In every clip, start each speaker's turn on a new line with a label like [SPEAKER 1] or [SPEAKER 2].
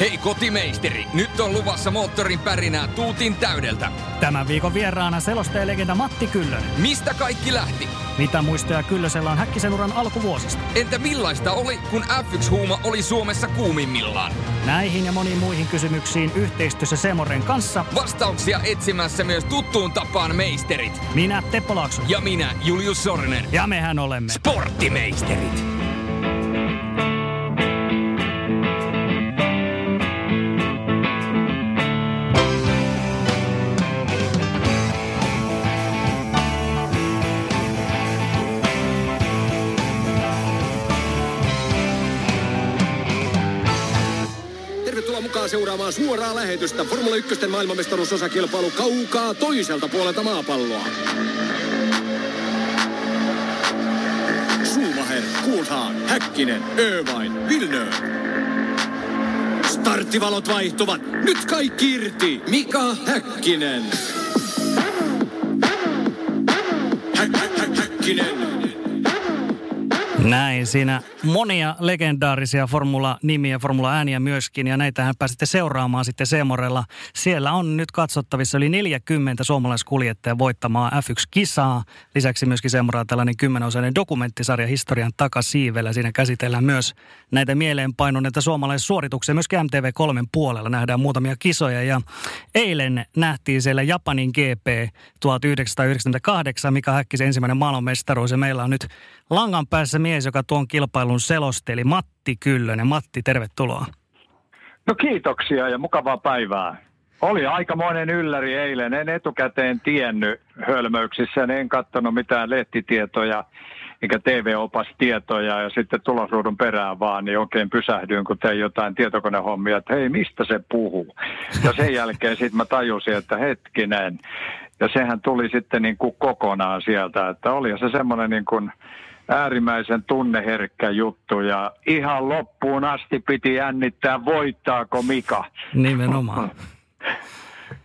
[SPEAKER 1] Hei kotimeisteri, nyt on luvassa moottorin pärinää tuutin täydeltä.
[SPEAKER 2] Tämän viikon vieraana selostaja legenda Matti Kyllönen.
[SPEAKER 1] Mistä kaikki lähti?
[SPEAKER 2] Mitä muistoja Kyllösellä on Häkkisen uran alkuvuosista?
[SPEAKER 1] Entä millaista oli, kun F1-huuma oli Suomessa kuumimmillaan?
[SPEAKER 2] Näihin ja moniin muihin kysymyksiin yhteistyössä Semoren kanssa.
[SPEAKER 1] Vastauksia etsimässä myös tuttuun tapaan meisterit.
[SPEAKER 2] Minä Teppo Laakso.
[SPEAKER 1] Ja minä Julius Sorinen.
[SPEAKER 2] Ja mehän olemme
[SPEAKER 1] Sporttimeisterit.
[SPEAKER 3] Tervetuloa seuraamaan suoraa lähetystä Formula 1 maailmanmestaruusosakilpailu kaukaa toiselta puolelta maapalloa. Schumacher, Coulthard, Häkkinen, Irvine, Villeneuve. Starttivalot vaihtuvat. Nyt kaikki irti. Mika Häkkinen. Hä- hä- hä- Häkkinen.
[SPEAKER 2] Näin siinä monia legendaarisia formula-nimiä, formula-ääniä myöskin, ja näitähän pääsitte seuraamaan sitten Seemorella. Siellä on nyt katsottavissa yli 40 suomalaiskuljettajaa voittamaa F1-kisaa. Lisäksi myöskin Seemorella tällainen kymmenosainen dokumenttisarja historian takasiivellä. Siinä käsitellään myös näitä mieleenpainuneita suomalaissuorituksia. Myöskin MTV3 puolella nähdään muutamia kisoja, ja eilen nähtiin siellä Japanin GP 1998, mikä Häkkisen ensimmäinen maailmanmestaruus, ja meillä on nyt langan päässä mies, joka tuon kilpailun selosteli, Matti Kyllönen. Matti, tervetuloa.
[SPEAKER 4] No kiitoksia ja mukavaa päivää. Oli aikamoinen ylläri eilen. En etukäteen tiennyt hölmöyksissä, en katsonut mitään lehtitietoja eikä TV-opastietoja ja sitten tulosruudun perään vaan, niin oikein pysähdyin, kun tein jotain tietokonehommia, että hei, mistä se puhuu? Ja sen jälkeen sitten mä tajusin, että hetkinen. Ja sehän tuli sitten niin kuin kokonaan sieltä, että oli se semmoinen niin kuin äärimmäisen tunneherkkä juttu ja ihan loppuun asti piti jännittää, voittaako Mika.
[SPEAKER 2] Nimenomaan.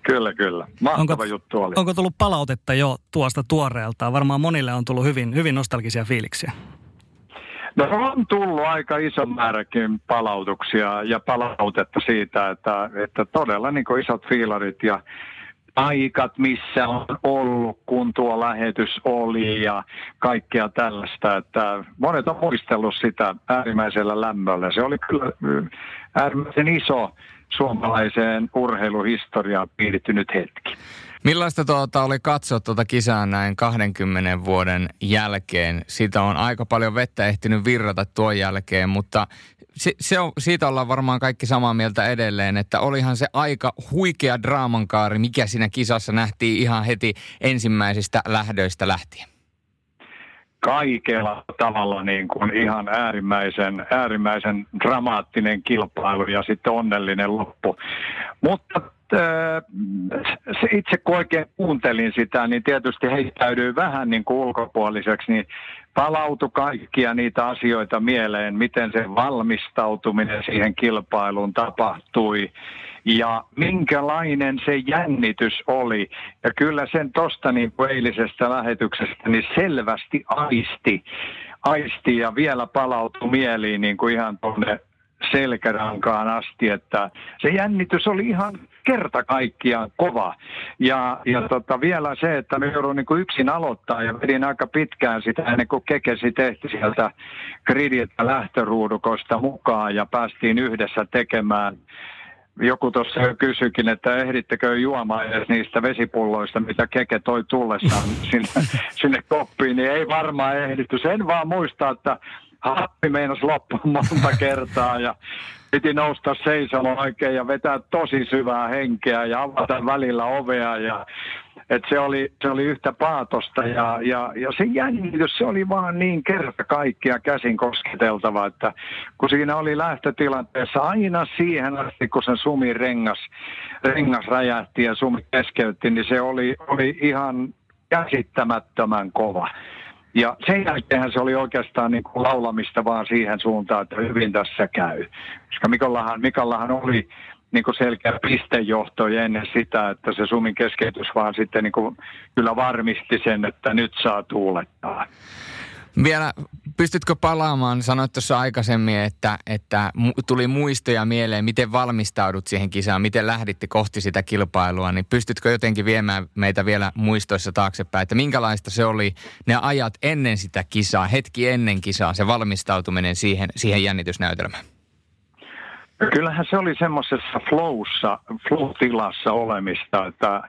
[SPEAKER 4] Kyllä, kyllä. Mahtava
[SPEAKER 2] Onko-
[SPEAKER 4] juttu oli.
[SPEAKER 2] Onko tullut palautetta jo tuosta tuoreeltaan? Varmaan monille on tullut hyvin, hyvin nostalgisia fiiliksiä.
[SPEAKER 4] No on tullut aika iso määräkin palautuksia ja palautetta siitä, että, että todella niin isot fiilarit ja paikat, missä on ollut, kun tuo lähetys oli ja kaikkea tällaista. Että monet on muistellut sitä äärimmäisellä lämmöllä. Se oli kyllä mm, äärimmäisen iso suomalaiseen urheiluhistoriaan piirittynyt hetki.
[SPEAKER 5] Millaista tuota oli katsoa tuota kisaa näin 20 vuoden jälkeen? Siitä on aika paljon vettä ehtinyt virrata tuon jälkeen, mutta se, se on, siitä ollaan varmaan kaikki samaa mieltä edelleen, että olihan se aika huikea draamankaari, mikä siinä kisassa nähtiin ihan heti ensimmäisistä lähdöistä lähtien.
[SPEAKER 4] kaikella tavalla niin kuin ihan äärimmäisen, äärimmäisen dramaattinen kilpailu ja sitten onnellinen loppu. Mutta äh, se itse kun oikein kuuntelin sitä, niin tietysti heittäydyin vähän niin kuin ulkopuoliseksi, niin palautui kaikkia niitä asioita mieleen, miten se valmistautuminen siihen kilpailuun tapahtui ja minkälainen se jännitys oli. Ja kyllä sen tosta niin eilisestä lähetyksestä niin selvästi aisti, aisti ja vielä palautui mieliin niin kuin ihan tuonne selkärankaan asti, että se jännitys oli ihan kerta kaikkiaan kova. Ja, ja tota, vielä se, että me joudun niin yksin aloittaa ja vedin aika pitkään sitä ennen kuin kekesi tehti sieltä gridiltä lähtöruudukosta mukaan ja päästiin yhdessä tekemään joku tuossa jo kysyikin, että ehdittekö juomaan edes niistä vesipulloista, mitä Keke toi tullessaan sinne, sinne koppiin, niin ei varmaan ehditty. Sen vaan muistaa, että happi meinasi loppua monta kertaa ja piti nousta seisomaan oikein ja vetää tosi syvää henkeä ja avata välillä ovea ja et se, oli, se oli yhtä paatosta ja, ja, ja se jännitys, se oli vaan niin kerta kaikkia käsin kosketeltava, että kun siinä oli lähtötilanteessa aina siihen asti, kun se sumi rengas, rengas räjähti ja sumi keskeytti, niin se oli, oli ihan käsittämättömän kova. Ja sen jälkeen se oli oikeastaan niin kuin laulamista vaan siihen suuntaan, että hyvin tässä käy. Koska Mikallahan, Mikallahan oli niin kuin selkeä pistejohto ennen sitä, että se sumin keskeytys vaan sitten niin kuin kyllä varmisti sen, että nyt saa tuulettaa.
[SPEAKER 5] Vielä pystytkö palaamaan, sanoit tuossa aikaisemmin, että, että tuli muistoja mieleen, miten valmistaudut siihen kisaan, miten lähditte kohti sitä kilpailua, niin pystytkö jotenkin viemään meitä vielä muistoissa taaksepäin, että minkälaista se oli ne ajat ennen sitä kisaa, hetki ennen kisaa, se valmistautuminen siihen, siihen jännitysnäytelmään?
[SPEAKER 4] Kyllähän se oli semmoisessa flowssa, flow-tilassa olemista, että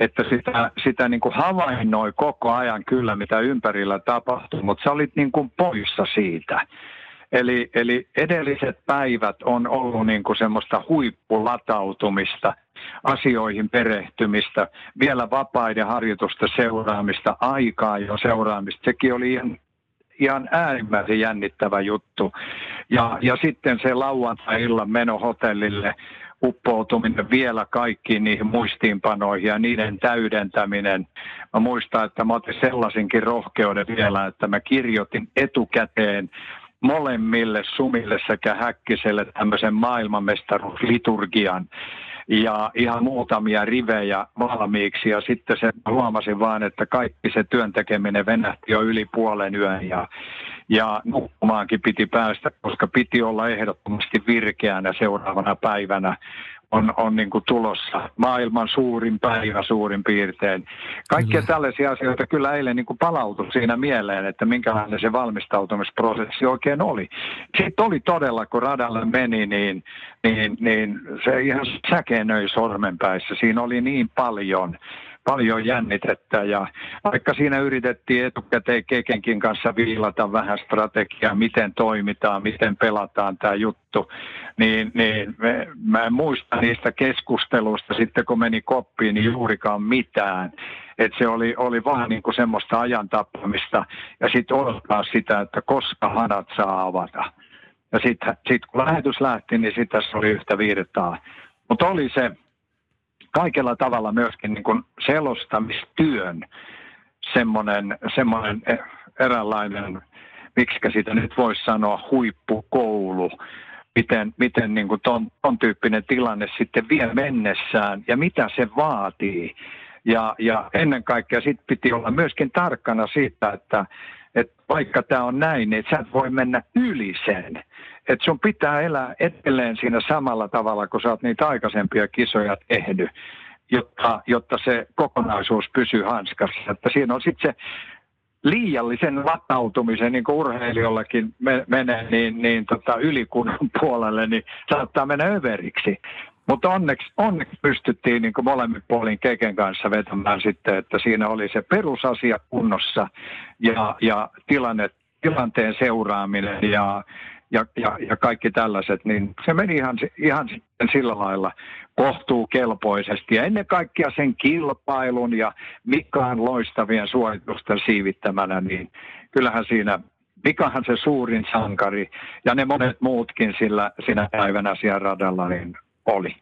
[SPEAKER 4] että sitä, sitä niin kuin havainnoi koko ajan kyllä, mitä ympärillä tapahtuu, mutta sä olit niin kuin poissa siitä. Eli, eli edelliset päivät on ollut niin kuin semmoista huippulatautumista, asioihin perehtymistä, vielä vapaiden harjoitusta seuraamista, aikaa jo seuraamista. Sekin oli ihan, ihan äärimmäisen jännittävä juttu. Ja, ja sitten se lauantai-illan meno hotellille – uppoutuminen vielä kaikkiin niihin muistiinpanoihin ja niiden täydentäminen. Mä muistan, että mä otin sellaisinkin rohkeuden vielä, että mä kirjoitin etukäteen molemmille Sumille sekä Häkkiselle tämmöisen maailmanmestaruusliturgian ja ihan muutamia rivejä valmiiksi ja sitten se huomasin vaan, että kaikki se työntekeminen venähti jo yli puolen yön ja, ja nukkumaankin piti päästä, koska piti olla ehdottomasti virkeänä seuraavana päivänä on, on niin kuin tulossa maailman suurin päivä suurin piirtein. Kaikkia kyllä. tällaisia asioita kyllä eilen niin kuin palautui siinä mieleen, että minkälainen se valmistautumisprosessi oikein oli. Sitten oli todella, kun radalle meni, niin, niin, niin se ihan säkenöi sormenpäissä. Siinä oli niin paljon paljon jännitettä ja vaikka siinä yritettiin etukäteen Kekenkin kanssa viilata vähän strategiaa, miten toimitaan, miten pelataan tämä juttu, niin, niin me, mä en muista niistä keskusteluista sitten kun meni koppiin, niin juurikaan mitään. Että se oli, oli vaan niin kuin semmoista ajan tappamista ja sitten odottaa sitä, että koska hanat saa avata. Ja sitten sit kun lähetys lähti, niin sitten tässä oli yhtä virtaa. Mutta oli se, kaikella tavalla myöskin niin kuin selostamistyön semmoinen, semmoinen e, eräänlainen, miksi sitä nyt voisi sanoa, huippukoulu, miten, miten niin kuin ton, ton tyyppinen tilanne sitten vie mennessään ja mitä se vaatii. Ja, ja ennen kaikkea sitten piti olla myöskin tarkkana siitä, että, että vaikka tämä on näin, niin sä et voi mennä yli sen. Että sun pitää elää edelleen siinä samalla tavalla, kun sä oot niitä aikaisempia kisoja tehnyt, jotta, jotta se kokonaisuus pysyy hanskassa. Että siinä on sitten se liiallisen latautumisen, niin kuin urheilijollakin me, menee niin, niin tota, ylikunnan puolelle, niin saattaa mennä överiksi. Mutta onneksi, onneksi pystyttiin niin molemmin puolin Keken kanssa vetämään sitten, että siinä oli se perusasia kunnossa ja, ja tilanne, tilanteen seuraaminen ja, ja, ja, ja kaikki tällaiset, niin se meni ihan, ihan sitten sillä lailla kohtuu kelpoisesti. Ja ennen kaikkea sen kilpailun ja Mikaan loistavien suoritusten siivittämänä, niin kyllähän siinä Mikahan se suurin sankari ja ne monet muutkin sillä, sinä päivänä siellä radalla niin oli.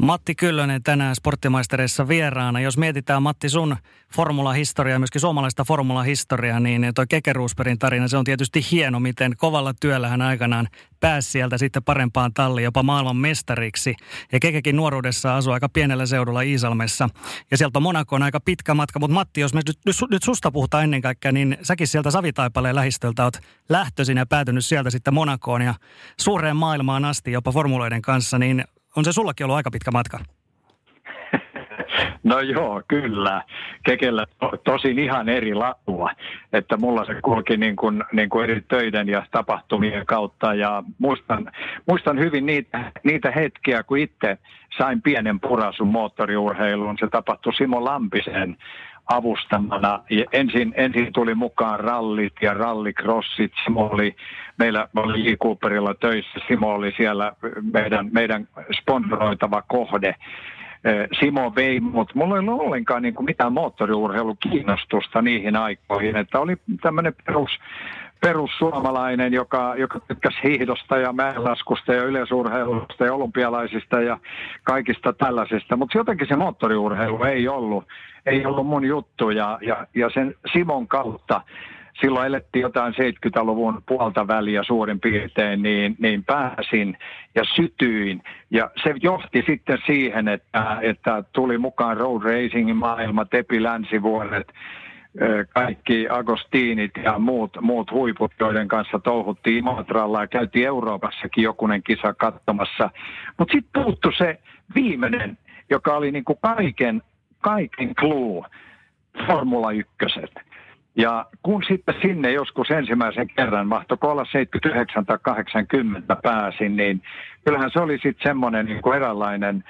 [SPEAKER 2] Matti Kyllönen tänään sporttimaistereissa vieraana. Jos mietitään Matti sun formulahistoriaa, myöskin suomalaista formulahistoriaa, niin toi Kekeruusperin tarina, se on tietysti hieno, miten kovalla työllä hän aikanaan pääsi sieltä sitten parempaan talliin, jopa maailman mestariksi. Ja Kekekin nuoruudessa asui aika pienellä seudulla Iisalmessa. Ja sieltä on Monakoon aika pitkä matka, mutta Matti, jos me nyt, nyt susta puhutaan ennen kaikkea, niin säkin sieltä Savitaipaleen lähistöltä oot lähtöisin ja päätynyt sieltä sitten Monakoon ja suureen maailmaan asti jopa formuloiden kanssa, niin on se sullakin ollut aika pitkä matka.
[SPEAKER 4] No joo, kyllä. Kekellä to, tosin ihan eri latua. Että mulla se kulki niin kuin, niin kuin eri töiden ja tapahtumien kautta. Ja muistan, muistan hyvin niitä, niitä hetkiä, kun itse sain pienen purasun moottoriurheiluun. Se tapahtui Simo Lampisen avustamana. Ja ensin, ensin tuli mukaan rallit ja rallikrossit. Simo oli, meillä oli Cooperilla töissä, Simo oli siellä meidän, meidän sponsoroitava kohde. Simo vei, mutta mulla ei ollut ollenkaan niin kuin mitään moottoriurheilukiinnostusta niihin aikoihin, että oli tämmöinen perus, perussuomalainen, joka, joka tykkäsi hiihdosta ja mäenlaskusta ja yleisurheilusta ja olympialaisista ja kaikista tällaisista. Mutta jotenkin se moottoriurheilu ei ollut, ei ollut mun juttu ja, ja, ja sen Simon kautta silloin elettiin jotain 70-luvun puolta väliä suurin piirtein, niin, niin pääsin ja sytyin. Ja se johti sitten siihen, että, että tuli mukaan road racingin maailma, Tepi Länsivuoret, kaikki Agostinit ja muut, muut huiput, joiden kanssa touhuttiin Imatralla ja käytiin Euroopassakin jokunen kisa katsomassa. Mutta sitten puuttu se viimeinen, joka oli niinku kaiken, kaiken clue, Formula 1. Ja kun sitten sinne joskus ensimmäisen kerran, mahtoi olla 79 tai 80 pääsin, niin kyllähän se oli sitten semmoinen niin kuin eräänlainen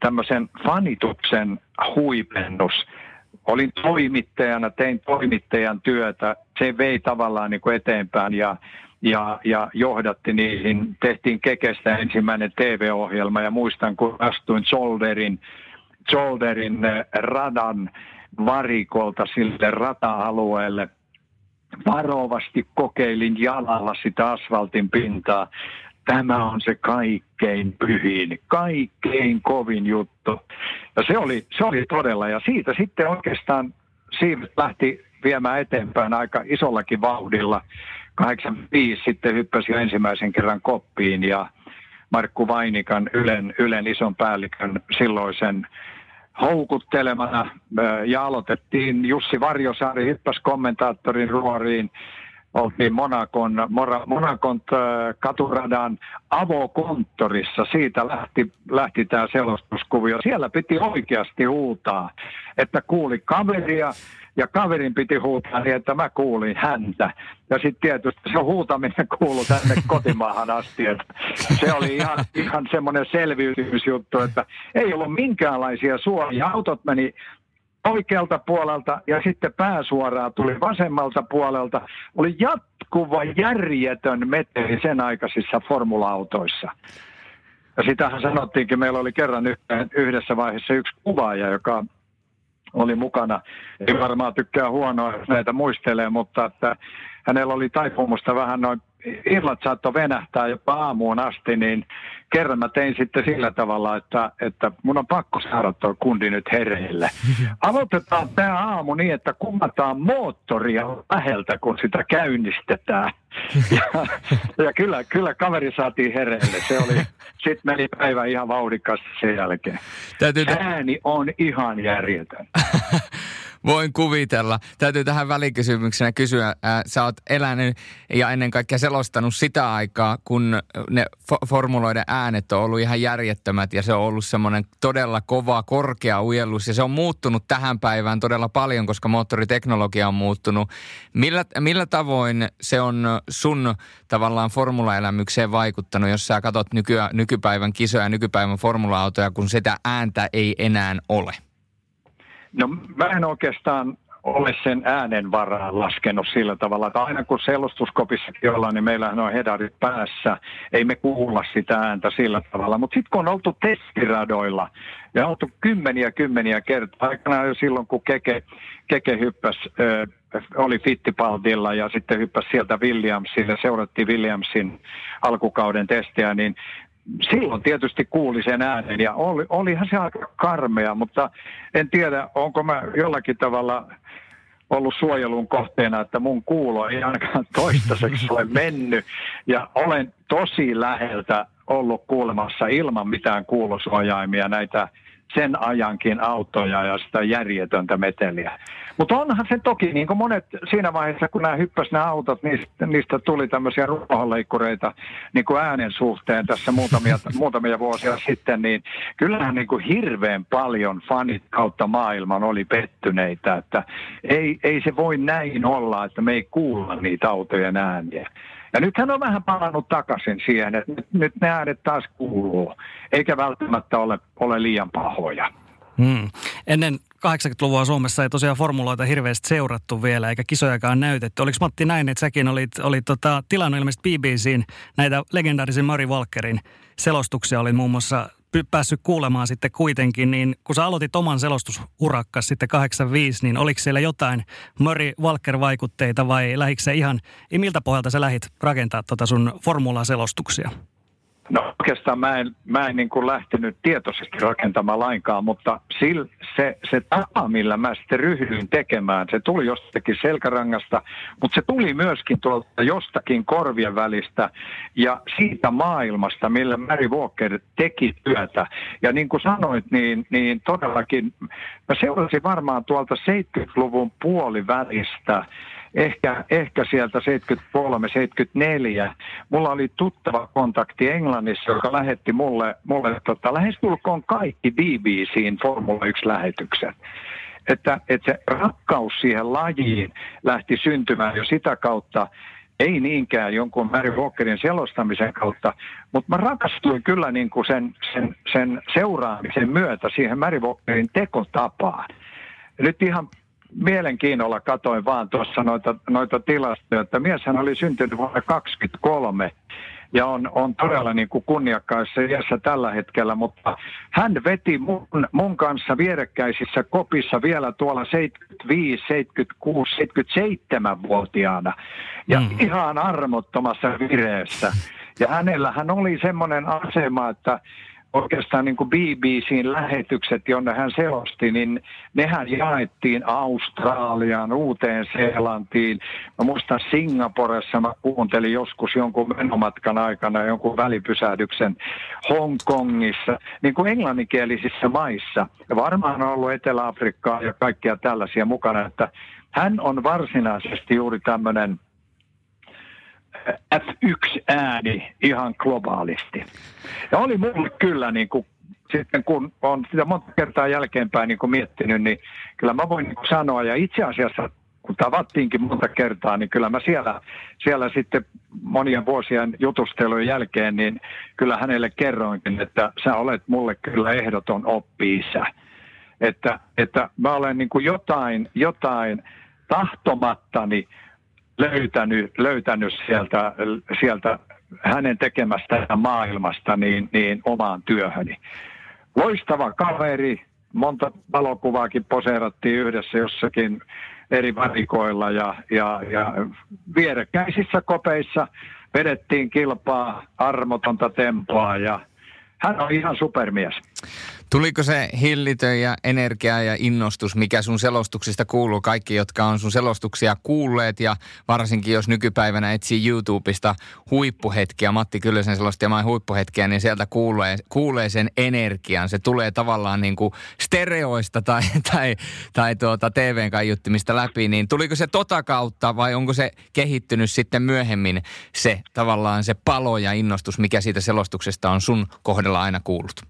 [SPEAKER 4] tämmöisen fanituksen huipennus. Olin toimittajana, tein toimittajan työtä, se vei tavallaan niin kuin eteenpäin ja, ja, ja johdatti niihin. Tehtiin Kekestä ensimmäinen TV-ohjelma ja muistan, kun astuin Zolderin, Zolderin eh, radan varikolta sille rata-alueelle. Varovasti kokeilin jalalla sitä asfaltin pintaa. Tämä on se kaikkein pyhin, kaikkein kovin juttu. Ja se oli, se oli todella. Ja siitä sitten oikeastaan siivet lähti viemään eteenpäin aika isollakin vauhdilla. 85 sitten hyppäsi ensimmäisen kerran koppiin ja Markku Vainikan Ylen, Ylen ison päällikön silloisen houkuttelemana ja aloitettiin Jussi Varjosaari hyppäs kommentaattorin ruoriin. Oltiin Monakon, Monakon katuradan avokonttorissa. Siitä lähti, lähti tämä selostuskuvio. Siellä piti oikeasti huutaa, että kuuli kaveria ja kaverin piti huutaa niin, että mä kuulin häntä. Ja sitten tietysti se huutaminen kuului tänne kotimaahan asti. Että se oli ihan, ihan semmoinen selviytymisjuttu, että ei ollut minkäänlaisia suojia. Autot meni oikealta puolelta ja sitten pääsuoraa tuli vasemmalta puolelta. Oli jatkuva järjetön meteli sen aikaisissa formula-autoissa. Ja sitähän sanottiinkin, meillä oli kerran yhdessä vaiheessa yksi kuvaaja, joka oli mukana. Ei varmaan tykkää huonoa, jos näitä muistelee, mutta että hänellä oli taipumusta vähän noin illat saattoi venähtää jopa aamuun asti, niin kerran mä tein sitten sillä tavalla, että, että mun on pakko saada tuo kundi nyt hereille. Aloitetaan tämä aamu niin, että kummataan moottoria läheltä, kun sitä käynnistetään. Ja, ja kyllä, kyllä kaveri saatiin hereille. Se oli, sitten meni päivä ihan vauhdikkaasti sen jälkeen. Täytyy... Ääni on ihan järjetön.
[SPEAKER 5] Voin kuvitella. Täytyy tähän välikysymyksenä kysyä. Ää, sä oot elänyt ja ennen kaikkea selostanut sitä aikaa, kun ne fo- formuloiden äänet on ollut ihan järjettömät ja se on ollut semmoinen todella kova, korkea ujellus ja se on muuttunut tähän päivään todella paljon, koska moottoriteknologia on muuttunut. Millä, millä tavoin se on sun tavallaan formulaelämykseen vaikuttanut, jos sä katsot nyky- nykypäivän kisoja ja nykypäivän formula-autoja, kun sitä ääntä ei enää ole?
[SPEAKER 4] No mä en oikeastaan ole sen äänen varaan laskenut sillä tavalla, että aina kun selostuskopissakin ollaan, niin meillähän on hedarit päässä. Ei me kuulla sitä ääntä sillä tavalla. Mutta sitten kun on oltu testiradoilla ja on oltu kymmeniä kymmeniä kertaa, aikanaan jo silloin kun Keke, Keke hyppäsi, oli Fittipaldilla ja sitten hyppäsi sieltä Williamsille, seurattiin Williamsin alkukauden testiä, niin silloin tietysti kuuli sen äänen ja oli, olihan se aika karmea, mutta en tiedä, onko mä jollakin tavalla ollut suojelun kohteena, että mun kuulo ei ainakaan toistaiseksi ole mennyt. Ja olen tosi läheltä ollut kuulemassa ilman mitään kuulosuojaimia näitä sen ajankin autoja ja sitä järjetöntä meteliä. Mutta onhan se toki, niin kuin monet siinä vaiheessa, kun nämä hyppäsivät nämä autot, niistä, niistä tuli tämmöisiä ruohonleikkureita niin kuin äänen suhteen tässä muutamia, muutamia vuosia sitten, niin kyllähän niin kuin hirveän paljon fanit kautta maailman oli pettyneitä, että ei, ei se voi näin olla, että me ei kuulla niitä autojen ääniä. Ja nyt hän on vähän palannut takaisin siihen, että nyt, nyt ne äänet taas kuuluu, eikä välttämättä ole, ole liian pahoja.
[SPEAKER 2] Hmm. Ennen 80-luvua Suomessa ei tosiaan formuloita hirveästi seurattu vielä, eikä kisojakaan näytetty. Oliko Matti näin, että säkin olit, olit tota, tilannut ilmeisesti BBCin näitä legendaarisen Mari Walkerin selostuksia, oli muun muassa päässyt kuulemaan sitten kuitenkin, niin kun sä aloitit oman selostusurakkas sitten 85, niin oliko siellä jotain Murray Walker-vaikutteita vai lähikö se ihan, miltä pohjalta sä lähit rakentaa tota sun formula-selostuksia?
[SPEAKER 4] No oikeastaan mä en, mä en niin kuin lähtenyt tietoisesti rakentamaan lainkaan, mutta sil, se, se tapa, millä mä sitten ryhdyin tekemään, se tuli jostakin selkärangasta, mutta se tuli myöskin tuolta jostakin korvien välistä ja siitä maailmasta, millä Mary Walker teki työtä. Ja niin kuin sanoit, niin, niin todellakin mä seurasin varmaan tuolta 70-luvun puolivälistä ehkä, ehkä sieltä 73-74. Mulla oli tuttava kontakti Englannissa, joka lähetti mulle, mulle tota, lähestulkoon kaikki BBCin Formula 1-lähetykset. Että, että se rakkaus siihen lajiin lähti syntymään jo sitä kautta, ei niinkään jonkun Mary Walkerin selostamisen kautta, mutta mä rakastuin kyllä niin kuin sen, sen, sen seuraamisen myötä siihen Mary Walkerin tekotapaan. Nyt ihan mielenkiinnolla katoin vaan tuossa noita, noita tilastoja, että mieshän oli syntynyt vuonna 23 ja on, on todella niin kuin kunniakkaissa iässä tällä hetkellä, mutta hän veti mun, mun kanssa vierekkäisissä kopissa vielä tuolla 75, 76, 77-vuotiaana ja mm. ihan armottomassa vireessä. Ja hänellä hän oli semmoinen asema, että oikeastaan niin kuin BBCin lähetykset, jonne hän selosti, niin nehän jaettiin Australiaan, Uuteen Seelantiin. Mä muistan Singaporessa, mä kuuntelin joskus jonkun menomatkan aikana jonkun välipysähdyksen Hongkongissa, niin kuin englanninkielisissä maissa. Ja varmaan on ollut Etelä-Afrikkaa ja kaikkia tällaisia mukana, että hän on varsinaisesti juuri tämmöinen – F1-ääni ihan globaalisti. Ja oli mulle kyllä niin kuin, sitten kun on sitä monta kertaa jälkeenpäin niin kuin miettinyt, niin kyllä mä voin niin kuin sanoa, ja itse asiassa kun tavattiinkin monta kertaa, niin kyllä mä siellä, siellä sitten monien vuosien jutustelujen jälkeen, niin kyllä hänelle kerroinkin, että sä olet mulle kyllä ehdoton oppi Että, että mä olen niin kuin jotain, jotain tahtomattani löytänyt, löytänyt sieltä, sieltä hänen tekemästä maailmasta niin, niin omaan työhöni. Loistava kaveri, monta valokuvaakin poseerattiin yhdessä jossakin eri varikoilla ja, ja, ja vierekkäisissä kopeissa vedettiin kilpaa, armotonta tempoa ja hän on ihan supermies.
[SPEAKER 5] Tuliko se hillitön ja energia ja innostus, mikä sun selostuksista kuuluu? Kaikki, jotka on sun selostuksia kuulleet ja varsinkin jos nykypäivänä etsii YouTubesta huippuhetkiä, Matti Kyllösen selostamaan huippuhetkiä, niin sieltä kuulee, kuulee sen energian. Se tulee tavallaan niin kuin stereoista tai, tai, tai tuota TVn kaiuttimista läpi. Niin tuliko se tota kautta vai onko se kehittynyt sitten myöhemmin se tavallaan se palo ja innostus, mikä siitä selostuksesta on sun kohdalla aina kuullut?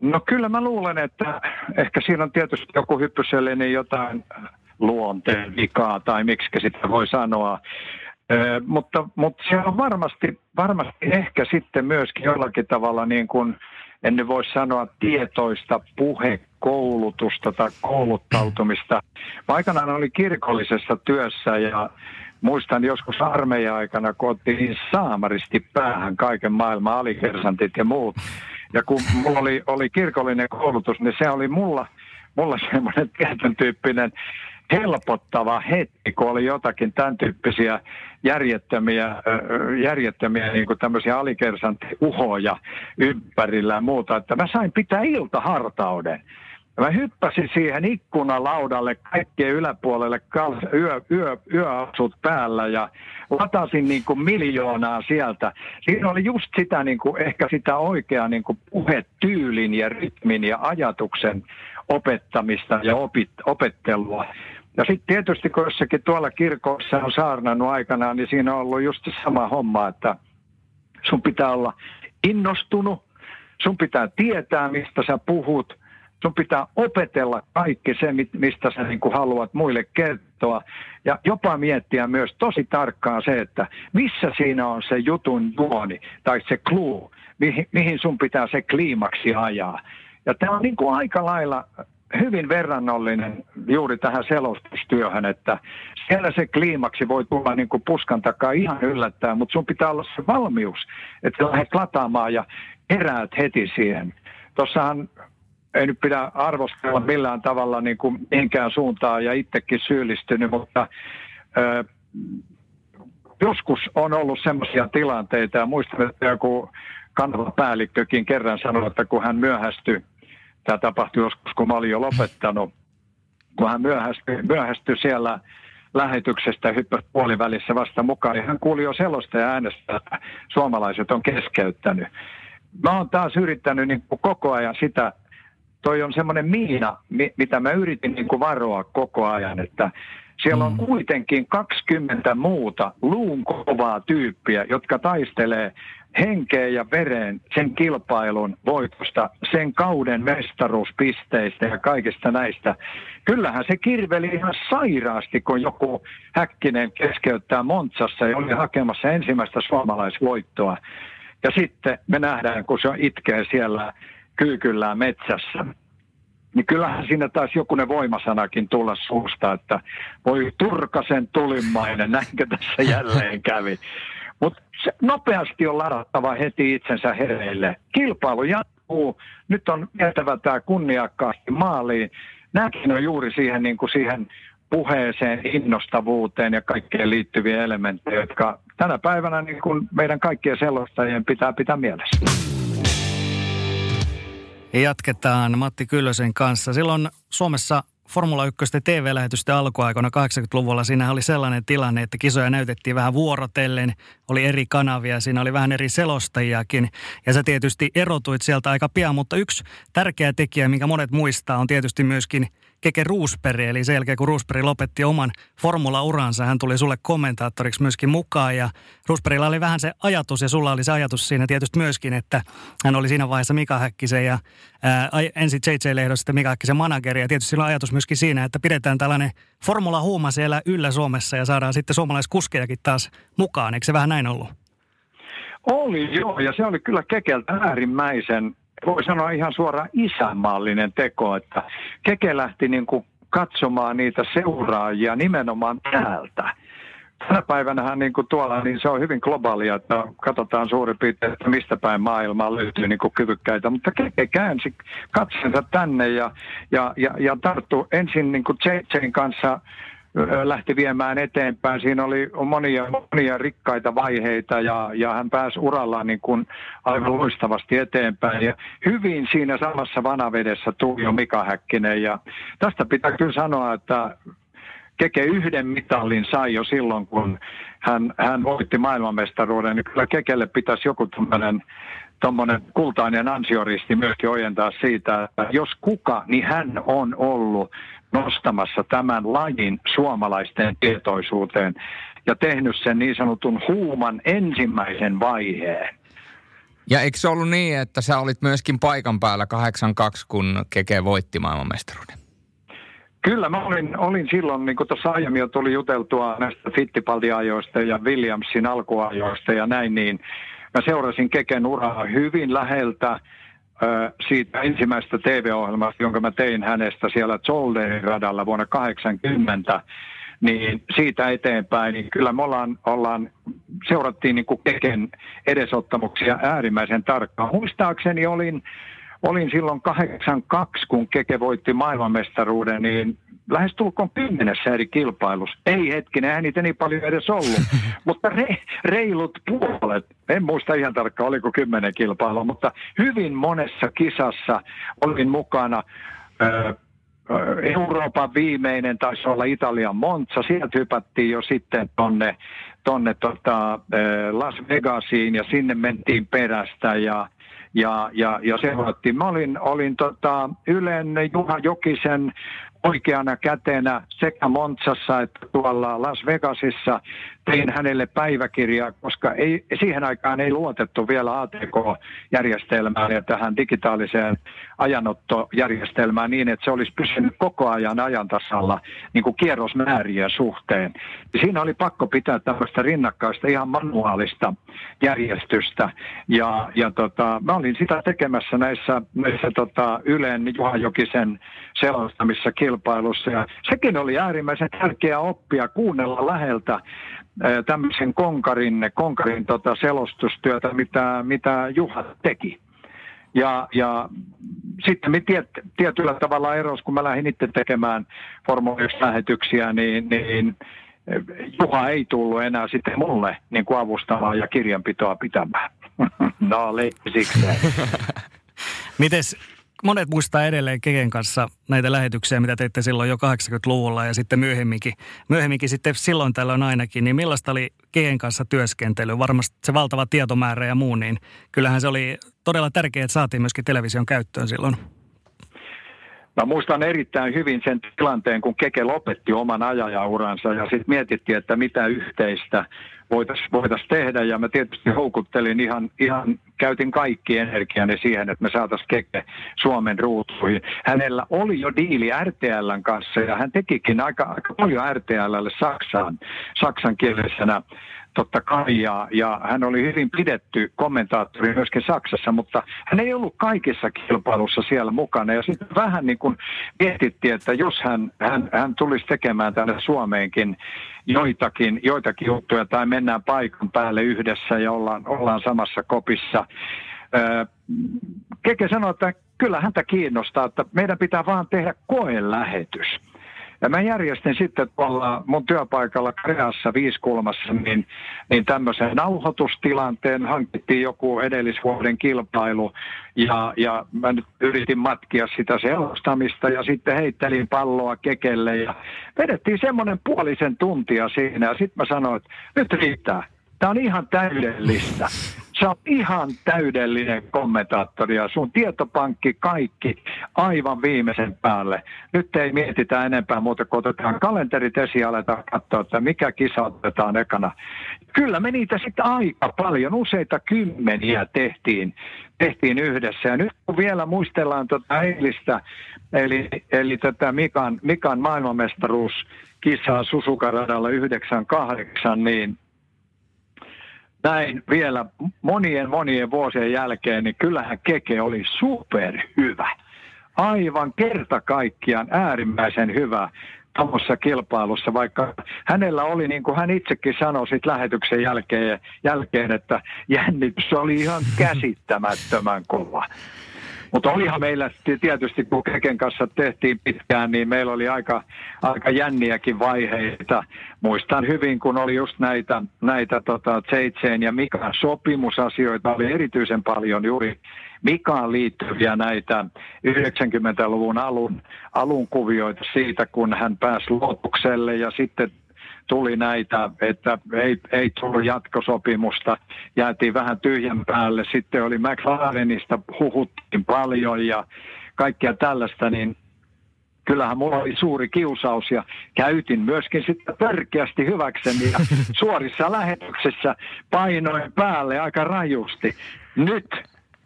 [SPEAKER 4] No kyllä mä luulen, että ehkä siinä on tietysti joku hyppysellinen jotain luonteen vikaa tai miksi sitä voi sanoa. Ö, mutta, mutta se on varmasti, varmasti ehkä sitten myöskin jollakin tavalla niin kuin, en nyt voi sanoa tietoista puhekoulutusta tai kouluttautumista. Mä aikanaan oli kirkollisessa työssä ja muistan joskus armeija-aikana, kun niin saamaristi päähän kaiken maailman alikersantit ja muut ja kun mulla oli, oli kirkollinen koulutus, niin se oli mulla, mulla semmoinen tietyn tyyppinen helpottava hetki, kun oli jotakin tämän tyyppisiä järjettömiä, järjettömiä niin kuin tämmöisiä alikersantti-uhoja ympärillä ja muuta, että mä sain pitää iltahartauden. Ja mä hyppäsin siihen ikkunalaudalle kaikkien yläpuolelle yö, yö, yöasut päällä ja latasin niin kuin miljoonaa sieltä. Siinä oli just sitä niin kuin, ehkä sitä oikeaa niin kuin puhetyylin ja rytmin ja ajatuksen opettamista ja opit, opettelua. Ja sitten tietysti kun jossakin tuolla kirkossa on saarnannut aikanaan, niin siinä on ollut just sama homma, että sun pitää olla innostunut, sun pitää tietää, mistä sä puhut – sun pitää opetella kaikki se, mistä sä niin haluat muille kertoa. Ja jopa miettiä myös tosi tarkkaan se, että missä siinä on se jutun juoni tai se clue, mihin, mihin sun pitää se kliimaksi ajaa. Ja tämä on niin kuin aika lailla hyvin verrannollinen juuri tähän selostustyöhön, että siellä se kliimaksi voi tulla niin kuin puskan takaa ihan yllättää, mutta sun pitää olla se valmius, että lähdet lataamaan ja heräät heti siihen. Tuossahan ei nyt pidä arvostella millään tavalla niin kuin mihinkään suuntaan ja itsekin syyllistynyt, mutta ö, joskus on ollut sellaisia tilanteita ja muistan, että joku kanava päällikkökin kerran sanoi, että kun hän myöhästyi, tämä tapahtui joskus, kun mä olin jo lopettanut, kun hän myöhästyi, myöhästyi siellä lähetyksestä hyppäsi puolivälissä vasta mukaan, niin hän kuuli jo sellaista äänestä, että suomalaiset on keskeyttänyt. Mä oon taas yrittänyt niin koko ajan sitä, toi on semmoinen miina, mitä mä yritin niin kuin varoa koko ajan, että siellä on mm. kuitenkin 20 muuta luun kovaa tyyppiä, jotka taistelee henkeen ja vereen sen kilpailun voitosta, sen kauden mestaruuspisteistä ja kaikista näistä. Kyllähän se kirveli ihan sairaasti, kun joku Häkkinen keskeyttää Montsassa ja oli hakemassa ensimmäistä suomalaisvoittoa. Ja sitten me nähdään, kun se itkee siellä kyykyllään metsässä. Niin kyllähän siinä taisi jokunen voimasanakin tulla suusta, että voi turkasen tulimmainen, näinkö tässä jälleen kävi. Mutta nopeasti on ladattava heti itsensä hereille. Kilpailu jatkuu. Nyt on vietävä tämä kunniakkaasti maaliin. Nämäkin on juuri siihen, niin kuin siihen puheeseen, innostavuuteen ja kaikkeen liittyviä elementtejä, jotka tänä päivänä niin kuin meidän kaikkien selostajien pitää pitää mielessä.
[SPEAKER 2] Jatketaan Matti Kyllösen kanssa. Silloin Suomessa Formula 1 TV-lähetysten alkuaikoina 80-luvulla siinä oli sellainen tilanne, että kisoja näytettiin vähän vuorotellen, oli eri kanavia, siinä oli vähän eri selostajiakin ja sä tietysti erotuit sieltä aika pian, mutta yksi tärkeä tekijä, minkä monet muistaa, on tietysti myöskin – Keke Ruusperi, eli sen jälkeen kun Ruusperi lopetti oman formula-uransa, hän tuli sulle kommentaattoriksi myöskin mukaan ja Ruusperilla oli vähän se ajatus ja sulla oli se ajatus siinä tietysti myöskin, että hän oli siinä vaiheessa Mika Häkkisen ja ää, ensin JJ-lehdossa sitten Mika Häkkisen manageri ja tietysti sillä on ajatus myöskin siinä, että pidetään tällainen formula-huuma siellä yllä Suomessa ja saadaan sitten suomalaiskuskejakin taas mukaan. Eikö se vähän näin ollut?
[SPEAKER 4] Oli joo, ja se oli kyllä Kekeltä äärimmäisen voi sanoa ihan suoraan isänmaallinen teko, että Keke lähti niin kuin katsomaan niitä seuraajia nimenomaan täältä. Tänä päivänä niin kuin tuolla, niin se on hyvin globaalia, että katsotaan suurin piirtein, että mistä päin maailmaa löytyy niin kuin kyvykkäitä. Mutta Keke käänsi katsensa tänne ja, ja, ja, ja tarttu ensin niin kuin kanssa lähti viemään eteenpäin. Siinä oli monia, monia rikkaita vaiheita ja, ja hän pääsi urallaan niin kuin aivan loistavasti eteenpäin. Ja hyvin siinä samassa vanavedessä tuli jo Mika Häkkinen ja tästä pitää kyllä sanoa, että Keke yhden mitallin sai jo silloin, kun hän, hän voitti maailmanmestaruuden. Niin kyllä Kekelle pitäisi joku tämmöinen tuommoinen kultainen ansioristi myöskin ojentaa siitä, että jos kuka, niin hän on ollut nostamassa tämän lajin suomalaisten tietoisuuteen ja tehnyt sen niin sanotun huuman ensimmäisen vaiheen.
[SPEAKER 5] Ja eikö se ollut niin, että sä olit myöskin paikan päällä 82, kun Keke voitti maailmanmestaruuden?
[SPEAKER 4] Kyllä, mä olin, olin silloin, niin kuin tuossa aiemmin jo tuli juteltua näistä Fittipaldi-ajoista ja Williamsin alkuajoista ja näin, niin mä seurasin Keken uraa hyvin läheltä – siitä ensimmäisestä TV-ohjelmasta, jonka mä tein hänestä siellä Zolderin radalla vuonna 80, niin siitä eteenpäin, niin kyllä me ollaan, ollaan seurattiin niin kuin Keken edesottamuksia äärimmäisen tarkkaan. Muistaakseni olin, olin silloin 82, kun Keke voitti maailmanmestaruuden, niin lähestulkoon kymmenessä eri kilpailussa. Ei hetkinen, eihän niitä niin paljon edes ollut, mutta re, reilut puolet, en muista ihan tarkkaan oliko kymmenen kilpailua, mutta hyvin monessa kisassa olin mukana. Ö, Euroopan viimeinen taisi olla Italian Monza, sieltä hypättiin jo sitten tonne, tonne tota, Las Vegasiin ja sinne mentiin perästä ja ja, ja, ja seurattiin. Mä olin, olin tota Ylen Juha Jokisen oikeana kätenä sekä Montsassa että tuolla Las Vegasissa tein hänelle päiväkirjaa, koska ei, siihen aikaan ei luotettu vielä ATK-järjestelmään ja tähän digitaaliseen ajanottojärjestelmään niin, että se olisi pysynyt koko ajan ajantasalla niin kuin kierrosmäärien suhteen. Siinä oli pakko pitää tämmöistä rinnakkaista ihan manuaalista järjestystä. Ja, ja tota, mä olin sitä tekemässä näissä, näissä tota, Ylen Juha Jokisen selostamissa kilpailussa. Ja sekin oli äärimmäisen tärkeä oppia kuunnella läheltä tämmöisen konkarin, konkarin tota selostustyötä, mitä, mitä Juha teki. Ja, ja sitten me tiet, tietyllä tavalla eros, kun mä lähdin itse tekemään Formula 1-lähetyksiä, niin, niin Juha ei tullut enää sitten mulle niin kuin avustamaan ja kirjanpitoa pitämään. no, leikkisikseen.
[SPEAKER 2] Mites monet muistaa edelleen Keken kanssa näitä lähetyksiä, mitä teitte silloin jo 80-luvulla ja sitten myöhemminkin, myöhemminkin sitten silloin tällöin ainakin, niin millaista oli Keken kanssa työskentely? Varmasti se valtava tietomäärä ja muu, niin kyllähän se oli todella tärkeää, että saatiin myöskin television käyttöön silloin.
[SPEAKER 4] Mä muistan erittäin hyvin sen tilanteen, kun Keke lopetti oman ajajauransa ja sitten mietittiin, että mitä yhteistä voitaisiin voitais tehdä. Ja mä tietysti houkuttelin ihan, ihan, käytin kaikki energiani siihen, että me saataisiin Keke Suomen ruutuihin. Hänellä oli jo diili RTLn kanssa ja hän tekikin aika, aika paljon RTLlle Saksaan, saksankielisenä totta kai, ja, ja hän oli hyvin pidetty kommentaattori myöskin Saksassa, mutta hän ei ollut kaikissa kilpailussa siellä mukana. Ja sitten vähän niin kuin mietittiin, että jos hän, hän, hän tulisi tekemään tänne Suomeenkin joitakin, joitakin juttuja tai mennään paikan päälle yhdessä ja ollaan, ollaan samassa kopissa. Keke sanoi, että kyllä häntä kiinnostaa, että meidän pitää vaan tehdä koelähetys. Ja mä järjestin sitten tuolla mun työpaikalla Kreassa viiskulmassa niin, niin tämmöisen nauhoitustilanteen. Hankittiin joku edellisvuoden kilpailu ja, ja mä nyt yritin matkia sitä selostamista ja sitten heittelin palloa kekelle ja vedettiin semmoinen puolisen tuntia siinä ja sitten mä sanoin, että nyt riittää. Tämä on ihan täydellistä. Sä oot ihan täydellinen kommentaattori ja sun tietopankki kaikki aivan viimeisen päälle. Nyt ei mietitä enempää muuta kuin otetaan kalenterit esiin ja aletaan katsoa, että mikä kisa otetaan ekana. Kyllä me niitä sitten aika paljon, useita kymmeniä tehtiin, tehtiin yhdessä. Ja nyt kun vielä muistellaan tuota eilistä, eli, eli tätä Mikan, Mikan maailmanmestaruuskisaa Susukaradalla 98, niin näin vielä monien monien vuosien jälkeen, niin kyllähän Keke oli superhyvä. Aivan kerta kaikkiaan äärimmäisen hyvä tuommoisessa kilpailussa, vaikka hänellä oli, niin kuin hän itsekin sanoi sit lähetyksen jälkeen, jälkeen, että jännitys oli ihan käsittämättömän kova. Mutta olihan meillä tietysti, kun Keken kanssa tehtiin pitkään, niin meillä oli aika, aika jänniäkin vaiheita. Muistan hyvin, kun oli just näitä, näitä tota, ja Mikan sopimusasioita, oli erityisen paljon juuri Mikaan liittyviä näitä 90-luvun alun, alun kuvioita siitä, kun hän pääsi luotukselle ja sitten tuli näitä, että ei, ei tullut jatkosopimusta, jäätiin vähän tyhjän päälle. Sitten oli McLarenista, huhuttiin paljon ja kaikkea tällaista, niin kyllähän mulla oli suuri kiusaus ja käytin myöskin sitten törkeästi hyväkseni ja suorissa lähetyksissä painoin päälle aika rajusti. Nyt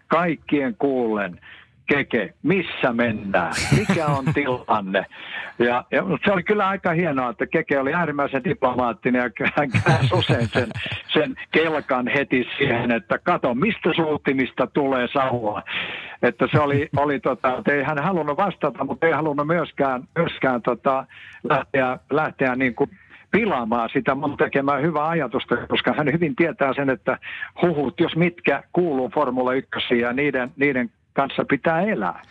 [SPEAKER 4] kaikkien kuullen Keke, missä mennään, mikä on tilanne. Ja, ja, se oli kyllä aika hienoa, että Keke oli äärimmäisen diplomaattinen ja hän käänsi usein sen, sen kelkan heti siihen, että kato, mistä suuttimista tulee savua. Että se oli, oli tota, että ei hän halunnut vastata, mutta ei halunnut myöskään, myöskään tota, lähteä, lähteä niin kuin pilaamaan sitä mun tekemää hyvää ajatusta, koska hän hyvin tietää sen, että huhut, jos mitkä kuuluu Formula 1 ja niiden, niiden kanssa pitää elää.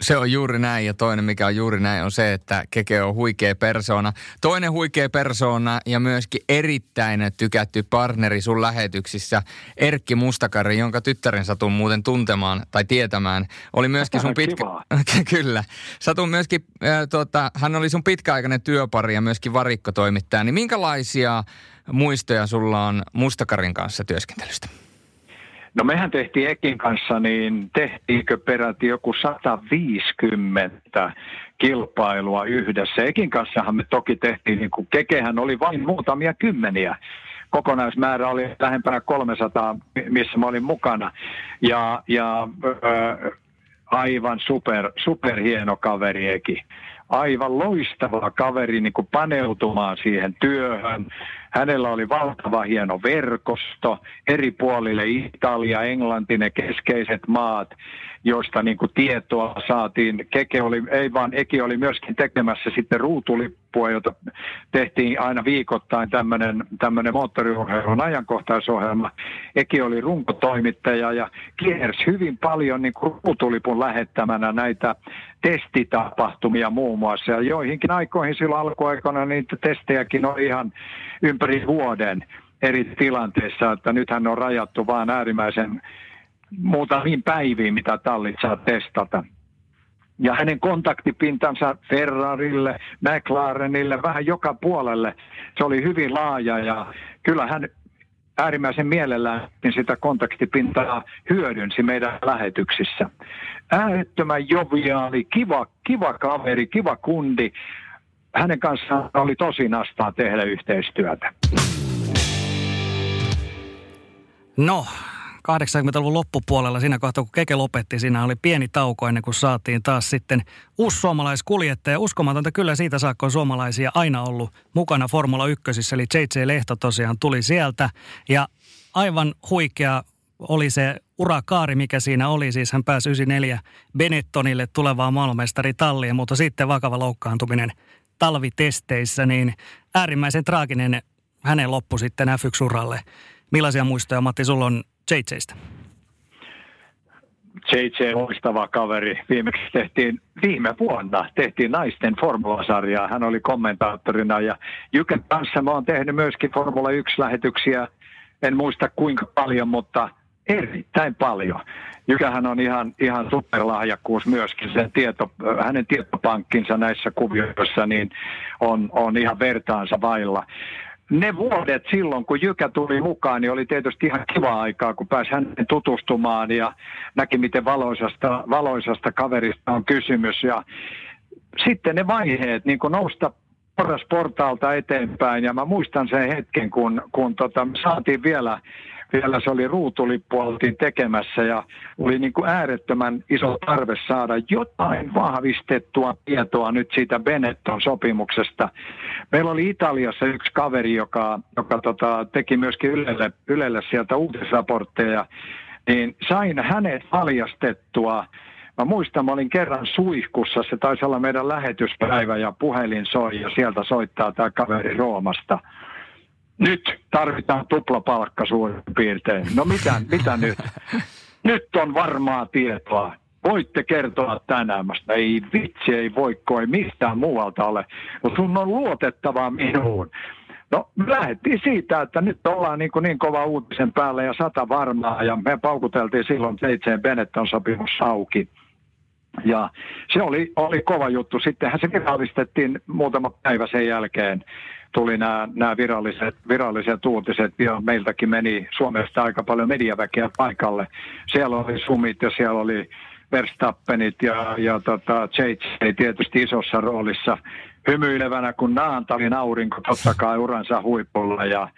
[SPEAKER 5] Se on juuri näin ja toinen mikä on juuri näin on se, että Keke on huikea persona. Toinen huikea persona ja myöskin erittäin tykätty partneri sun lähetyksissä, Erkki Mustakari, jonka tyttären satun muuten tuntemaan tai tietämään, oli myöskin sun pitkä... Kyllä. Satun myöskin, äh, tuota, hän oli sun pitkäaikainen työpari ja myöskin varikkotoimittaja. Niin minkälaisia muistoja sulla on Mustakarin kanssa työskentelystä?
[SPEAKER 4] No mehän tehtiin Ekin kanssa, niin tehtiinkö peräti joku 150 kilpailua yhdessä. Ekin kanssahan me toki tehtiin, niin kuin Kekehän oli vain muutamia kymmeniä. Kokonaismäärä oli lähempänä 300, missä mä olin mukana. Ja, ja äh, aivan super, super hieno kaveri Eki aivan loistava kaveri niin kuin paneutumaan siihen työhön, Hänellä oli valtava hieno verkosto eri puolille Italia, Englanti, ne keskeiset maat joista niin kuin tietoa saatiin. Keke oli, ei vaan Eki oli myöskin tekemässä sitten ruutulippua, jota tehtiin aina viikoittain tämmöinen, tämmöinen moottoriurheilun ajankohtaisohjelma. Eki oli runkotoimittaja ja kiersi hyvin paljon niin kuin ruutulipun lähettämänä näitä testitapahtumia muun muassa. Ja joihinkin aikoihin silloin alkuaikoina niitä testejäkin oli ihan ympäri vuoden eri tilanteissa, että nythän on rajattu vaan äärimmäisen muutamiin päiviin, mitä tallit saa testata. Ja hänen kontaktipintansa Ferrarille, McLarenille, vähän joka puolelle, se oli hyvin laaja ja kyllä hän äärimmäisen mielellään sitä kontaktipintaa hyödynsi meidän lähetyksissä. Äärettömän joviaali, kiva, kiva kaveri, kiva kundi. Hänen kanssaan oli tosi nastaa tehdä yhteistyötä.
[SPEAKER 2] No, 80-luvun loppupuolella siinä kohtaa, kun Keke lopetti, siinä oli pieni tauko ennen kuin saatiin taas sitten uusi suomalaiskuljettaja. Uskomatonta kyllä siitä saakka on suomalaisia aina ollut mukana Formula 1, eli JJ Lehto tosiaan tuli sieltä. Ja aivan huikea oli se urakaari, mikä siinä oli. Siis hän pääsi 94 Benettonille tulevaan maailmanmestari talliin, mutta sitten vakava loukkaantuminen talvitesteissä, niin äärimmäisen traaginen hänen loppu sitten F1-uralle. Millaisia muistoja, Matti, sulla on JJstä?
[SPEAKER 4] JJ loistava kaveri. Viimeksi tehtiin, viime vuonna tehtiin naisten formulasarjaa. Hän oli kommentaattorina ja Jyken kanssa mä oon tehnyt myöskin Formula 1-lähetyksiä. En muista kuinka paljon, mutta erittäin paljon. Jykähän on ihan, ihan superlahjakkuus myöskin. Sen tieto, hänen tietopankkinsa näissä kuvioissa niin on, on ihan vertaansa vailla ne vuodet silloin, kun Jykä tuli mukaan, niin oli tietysti ihan kiva aikaa, kun pääsi hänen tutustumaan ja näki, miten valoisasta, valoisasta kaverista on kysymys. Ja sitten ne vaiheet, niin kuin nousta porras portaalta eteenpäin ja mä muistan sen hetken, kun, kun tota, saatiin vielä vielä se oli ruutulippu oltiin tekemässä ja oli niin kuin äärettömän iso tarve saada jotain vahvistettua tietoa nyt siitä Benetton sopimuksesta. Meillä oli Italiassa yksi kaveri, joka, joka tota, teki myöskin Ylelle, Ylelle sieltä uutisraportteja, niin sain hänet valjastettua Mä muistan, mä olin kerran suihkussa, se taisi olla meidän lähetyspäivä ja puhelin soi ja sieltä soittaa tämä kaveri Roomasta nyt tarvitaan tuplapalkka suurin piirtein. No mitä, mitä nyt? Nyt on varmaa tietoa. Voitte kertoa tänään. Mä ei vitsi, ei voi, ei mistään muualta ole. Mutta sun on luotettavaa minuun. No lähdettiin siitä, että nyt ollaan niin, kuin niin kova uutisen päällä ja sata varmaa ja me paukuteltiin silloin seitsemän Benetton sopimus auki. Ja se oli, oli kova juttu. Sittenhän se virallistettiin muutama päivä sen jälkeen tuli nämä, nämä viralliset, viralliset uutiset ja meiltäkin meni Suomesta aika paljon mediaväkeä paikalle. Siellä oli Sumit ja siellä oli Verstappenit ja, ja tota, JJ tietysti isossa roolissa hymyilevänä kuin naantalin aurinko totta kai uransa huipulla ja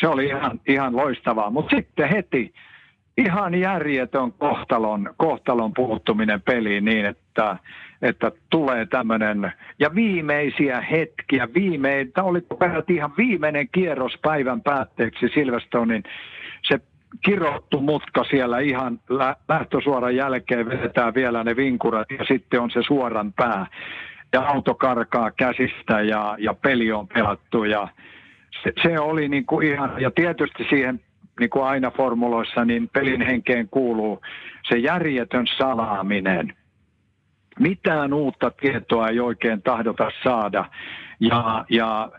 [SPEAKER 4] se oli ihan, ihan loistavaa. Mutta sitten heti ihan järjetön kohtalon, kohtalon puuttuminen peliin niin, että että tulee tämmöinen, ja viimeisiä hetkiä, viimein, tämä oli peräti ihan viimeinen kierros päivän päätteeksi Silverstonein, se kirottu mutka siellä ihan lähtösuoran jälkeen vedetään vielä ne vinkurat ja sitten on se suoran pää. Ja auto karkaa käsistä ja, ja peli on pelattu ja se, se oli niin kuin ihan, ja tietysti siihen niin kuin aina formuloissa, niin pelin henkeen kuuluu se järjetön salaaminen mitään uutta tietoa ei oikein tahdota saada. Ja, ja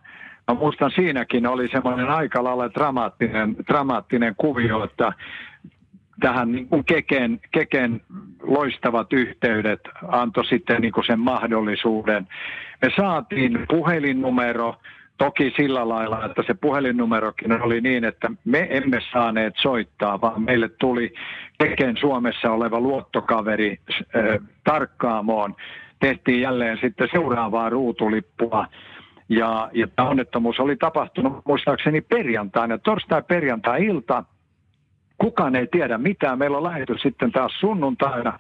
[SPEAKER 4] mä muistan siinäkin oli semmoinen aika lailla dramaattinen, dramaattinen kuvio, että tähän niin kuin Keken, Keken loistavat yhteydet antoi sitten niin kuin sen mahdollisuuden. Me saatiin puhelinnumero, Toki sillä lailla, että se puhelinnumerokin oli niin, että me emme saaneet soittaa, vaan meille tuli Keken Suomessa oleva luottokaveri äh, tarkkaamoon. Tehtiin jälleen sitten seuraavaa ruutulippua. Ja, ja tämä onnettomuus oli tapahtunut muistaakseni perjantaina, torstai-perjantai-ilta. Kukaan ei tiedä mitään. Meillä on lähetys sitten taas sunnuntaina.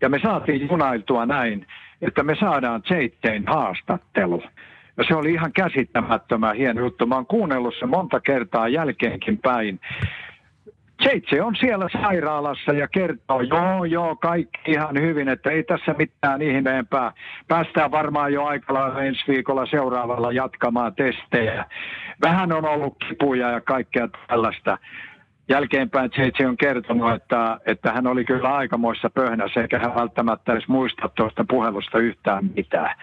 [SPEAKER 4] Ja me saatiin junailtua näin, että me saadaan Zeittein haastattelu Ja se oli ihan käsittämättömän hieno juttu. Mä oon kuunnellut se monta kertaa jälkeenkin päin. Seitse on siellä sairaalassa ja kertoo, joo, joo, kaikki ihan hyvin, että ei tässä mitään ihmeempää. Päästään varmaan jo aikalla ensi viikolla seuraavalla jatkamaan testejä. Vähän on ollut kipuja ja kaikkea tällaista. Jälkeenpäin Seitse on kertonut, että, että hän oli kyllä aikamoissa pöhnässä, eikä hän välttämättä edes muista tuosta puhelusta yhtään mitään.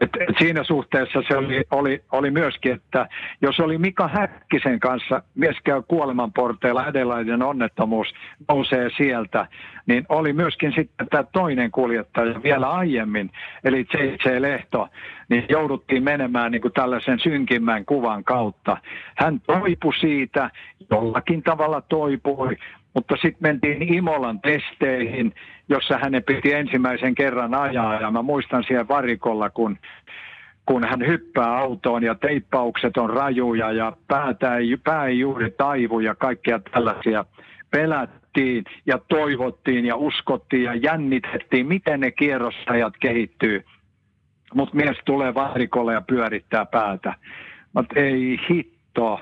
[SPEAKER 4] Et, siinä suhteessa se oli, oli, oli myöskin, että jos oli Mika Häkkisen kanssa mies käy kuolemanporteilla, edelainen onnettomuus nousee sieltä, niin oli myöskin sitten tämä toinen kuljettaja vielä aiemmin, eli J.J. Lehto, niin jouduttiin menemään niin kuin tällaisen synkimmän kuvan kautta. Hän toipui siitä, jollakin tavalla toipui, mutta sitten mentiin Imolan testeihin, jossa hänen piti ensimmäisen kerran ajaa. Ja mä muistan siellä varikolla, kun, kun hän hyppää autoon ja teippaukset on rajuja ja päätä ei, pää ei juuri taivu ja kaikkea tällaisia. Pelättiin ja toivottiin ja uskottiin ja jännitettiin, miten ne kierrostajat kehittyy. Mutta mies tulee varikolle ja pyörittää päätä. Mutta ei hitto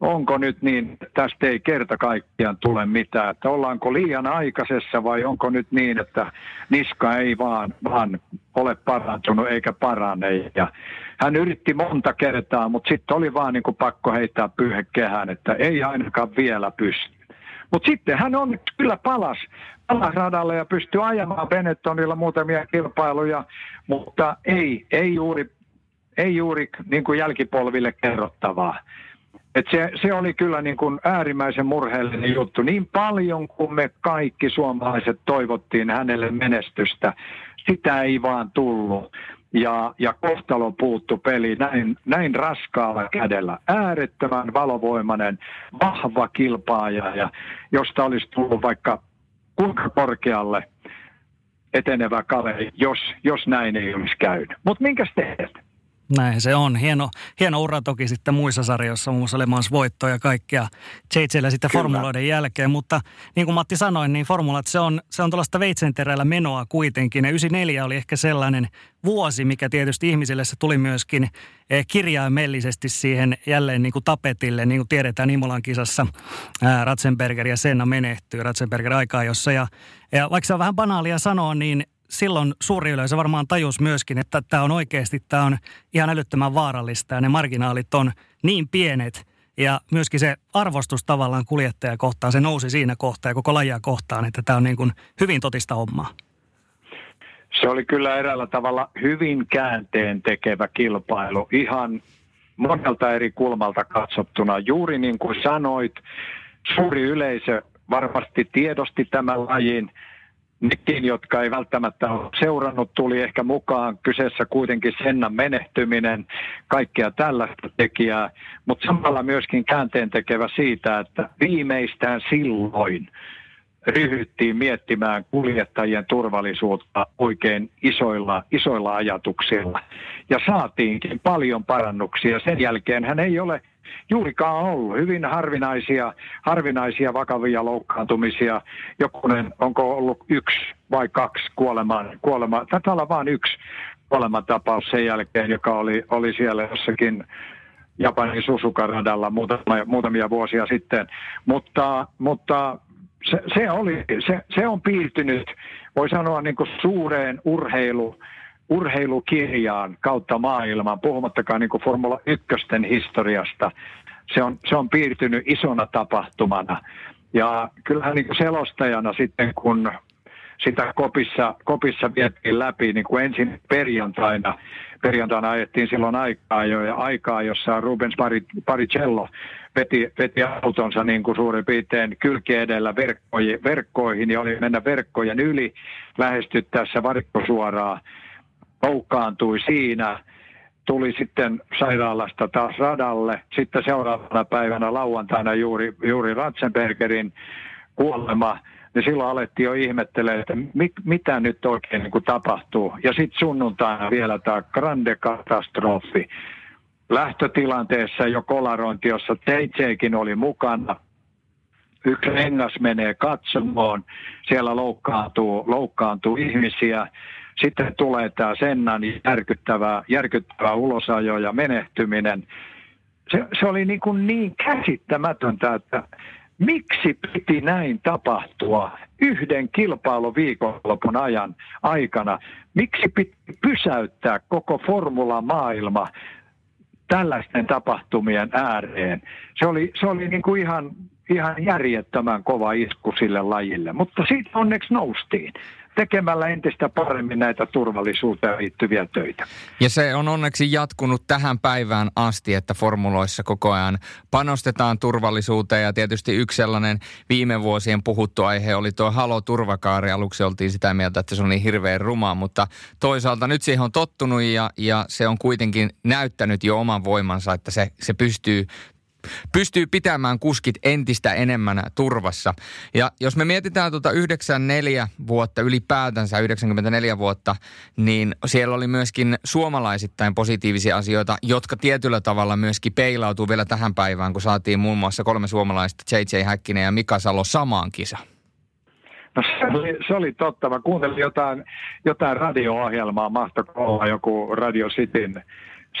[SPEAKER 4] onko nyt niin, tästä ei kerta kaikkiaan tule mitään, että ollaanko liian aikaisessa vai onko nyt niin, että niska ei vaan, vaan ole parantunut eikä parane. Ja hän yritti monta kertaa, mutta sitten oli vaan niin kuin pakko heittää pyyhekehään, että ei ainakaan vielä pysty. Mutta sitten hän on kyllä palas, palas radalle ja pystyy ajamaan Benettonilla muutamia kilpailuja, mutta ei, ei juuri, ei juuri niin kuin jälkipolville kerrottavaa. Et se, se oli kyllä niin kuin äärimmäisen murheellinen juttu. Niin paljon kuin me kaikki suomalaiset toivottiin hänelle menestystä, sitä ei vaan tullut. Ja, ja kohtalo puuttu peli näin, näin raskaalla kädellä. Äärettömän valovoimainen, vahva kilpaaja, ja josta olisi tullut vaikka kuinka korkealle etenevä kaveri, jos, jos näin ei olisi käynyt. Mutta minkä teet?
[SPEAKER 2] Näin se on. Hieno, hieno ura toki sitten muissa sarjoissa, muun muassa Le Mans voitto ja kaikkea JJllä sitten Kyllä. formuloiden jälkeen. Mutta niin kuin Matti sanoi, niin formulat se on, se on tuollaista veitsenterällä menoa kuitenkin. Ja 94 oli ehkä sellainen vuosi, mikä tietysti ihmisille se tuli myöskin eh, kirjaimellisesti siihen jälleen niin kuin tapetille. Niin kuin tiedetään Imolan kisassa ää, Ratzenberger ja Senna menehtyy Ratzenberger aikaa jossa. Ja, ja vaikka se on vähän banaalia sanoa, niin silloin suuri yleisö varmaan tajus myöskin, että tämä on oikeasti tämä on ihan älyttömän vaarallista ja ne marginaalit on niin pienet ja myöskin se arvostus tavallaan kuljettaja kohtaan, se nousi siinä kohtaa ja koko lajia kohtaan, että tämä on niin kuin hyvin totista hommaa.
[SPEAKER 4] Se oli kyllä eräällä tavalla hyvin käänteen tekevä kilpailu, ihan monelta eri kulmalta katsottuna. Juuri niin kuin sanoit, suuri yleisö varmasti tiedosti tämän lajin – nekin, jotka ei välttämättä ole seurannut, tuli ehkä mukaan. Kyseessä kuitenkin Sennan menehtyminen, kaikkea tällaista tekijää, mutta samalla myöskin käänteen tekevä siitä, että viimeistään silloin ryhdyttiin miettimään kuljettajien turvallisuutta oikein isoilla, isoilla ajatuksilla. Ja saatiinkin paljon parannuksia. Sen jälkeen hän ei ole juurikaan ollut. Hyvin harvinaisia, harvinaisia vakavia loukkaantumisia. Jokunen, onko ollut yksi vai kaksi kuolemaa? kuolema taitaa olla vain yksi kuolematapaus sen jälkeen, joka oli, oli siellä jossakin Japanin Susuka-radalla muutamia, muutamia vuosia sitten. Mutta, mutta se, se, oli, se, se on piirtynyt, voi sanoa niin kuin suureen urheilu, urheilukirjaan kautta maailman, puhumattakaan niin kuin Formula 1 historiasta. Se on, se on piirtynyt isona tapahtumana. Ja kyllähän niin selostajana sitten, kun sitä kopissa, kopissa vietiin läpi, niin kuin ensin perjantaina, perjantaina ajettiin silloin aikaa jo, ja aikaa, jossa Rubens Paricello veti, veti autonsa niin kuin suurin piirtein kylki edellä verkkoihin, verkkoihin ja oli mennä verkkojen yli lähestyttäessä varikkosuoraa loukkaantui siinä, tuli sitten sairaalasta taas radalle. Sitten seuraavana päivänä lauantaina juuri, juuri Ratzenbergerin kuolema, niin silloin alettiin jo ihmettelemään, että mit, mitä nyt oikein niin tapahtuu. Ja sitten sunnuntaina vielä tämä grande katastrofi. Lähtötilanteessa jo kolarointi, jossa Teitseekin oli mukana. Yksi rengas menee katsomoon, siellä loukkaantuu, loukkaantuu ihmisiä Sitten tulee tämä Sennan järkyttävä, järkyttävä ulosajo ja menehtyminen. Se, se oli niin, kuin niin käsittämätöntä, että miksi piti näin tapahtua yhden kilpailuviikonlopun ajan aikana? Miksi piti pysäyttää koko formula-maailma tällaisten tapahtumien ääreen? Se oli, se oli niin kuin ihan, ihan järjettömän kova isku sille lajille, mutta siitä onneksi noustiin tekemällä entistä paremmin näitä turvallisuuteen liittyviä töitä.
[SPEAKER 5] Ja se on onneksi jatkunut tähän päivään asti, että formuloissa koko ajan panostetaan turvallisuuteen ja tietysti yksi sellainen viime vuosien puhuttu aihe oli tuo Halo Turvakaari. Aluksi oltiin sitä mieltä, että se on niin hirveän ruma, mutta toisaalta nyt siihen on tottunut ja, ja se on kuitenkin näyttänyt jo oman voimansa, että se, se pystyy pystyy pitämään kuskit entistä enemmän turvassa. Ja jos me mietitään tuota 94 vuotta ylipäätänsä, 94 vuotta, niin siellä oli myöskin suomalaisittain positiivisia asioita, jotka tietyllä tavalla myöskin peilautuu vielä tähän päivään, kun saatiin muun muassa kolme suomalaista, JJ Häkkinen ja Mika Salo samaan kisaan.
[SPEAKER 4] No se oli, se oli totta. Mä kuuntelin jotain, jotain radio-ohjelmaa, mahtoiko olla joku Radio Cityn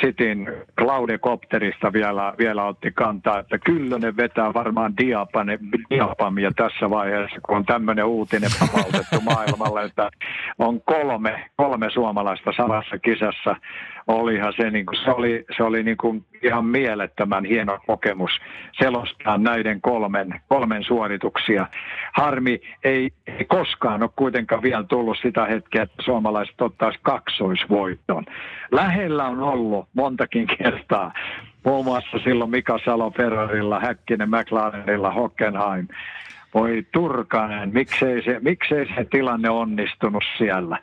[SPEAKER 4] Sitin Cloudekopterista vielä, vielä otti kantaa, että Kyllönen vetää varmaan diapane, diapamia tässä vaiheessa, kun on tämmöinen uutinen vapautettu maailmalle, että on kolme, kolme suomalaista samassa kisassa olihan se, niin kuin, se oli, se oli niin kuin ihan mielettömän hieno kokemus selostaa näiden kolmen, kolmen suorituksia. Harmi ei, ei koskaan ole kuitenkaan vielä tullut sitä hetkeä, että suomalaiset ottaisi kaksoisvoiton. Lähellä on ollut montakin kertaa, muun muassa silloin Mika Salo Ferrarilla, Häkkinen McLarenilla, Hockenheim. Voi Turkanen, miksei se, miksei se tilanne onnistunut siellä.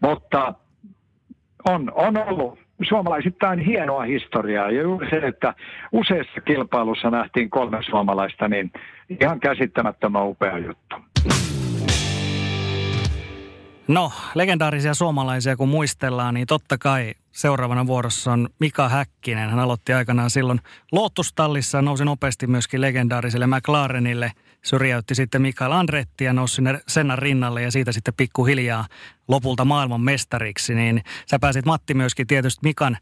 [SPEAKER 4] Mutta on, on ollut suomalaisittain hienoa historiaa. Ja juuri se, että useassa kilpailussa nähtiin kolme suomalaista, niin ihan käsittämättömän upea juttu.
[SPEAKER 2] No, legendaarisia suomalaisia kun muistellaan, niin totta kai seuraavana vuorossa on Mika Häkkinen. Hän aloitti aikanaan silloin Lottustallissa, nousi nopeasti myöskin legendaariselle McLarenille – syrjäytti sitten Mikael Andretti ja nousi sinne Sennan rinnalle ja siitä sitten pikkuhiljaa lopulta maailman mestariksi. Niin sä pääsit Matti myöskin tietysti Mikan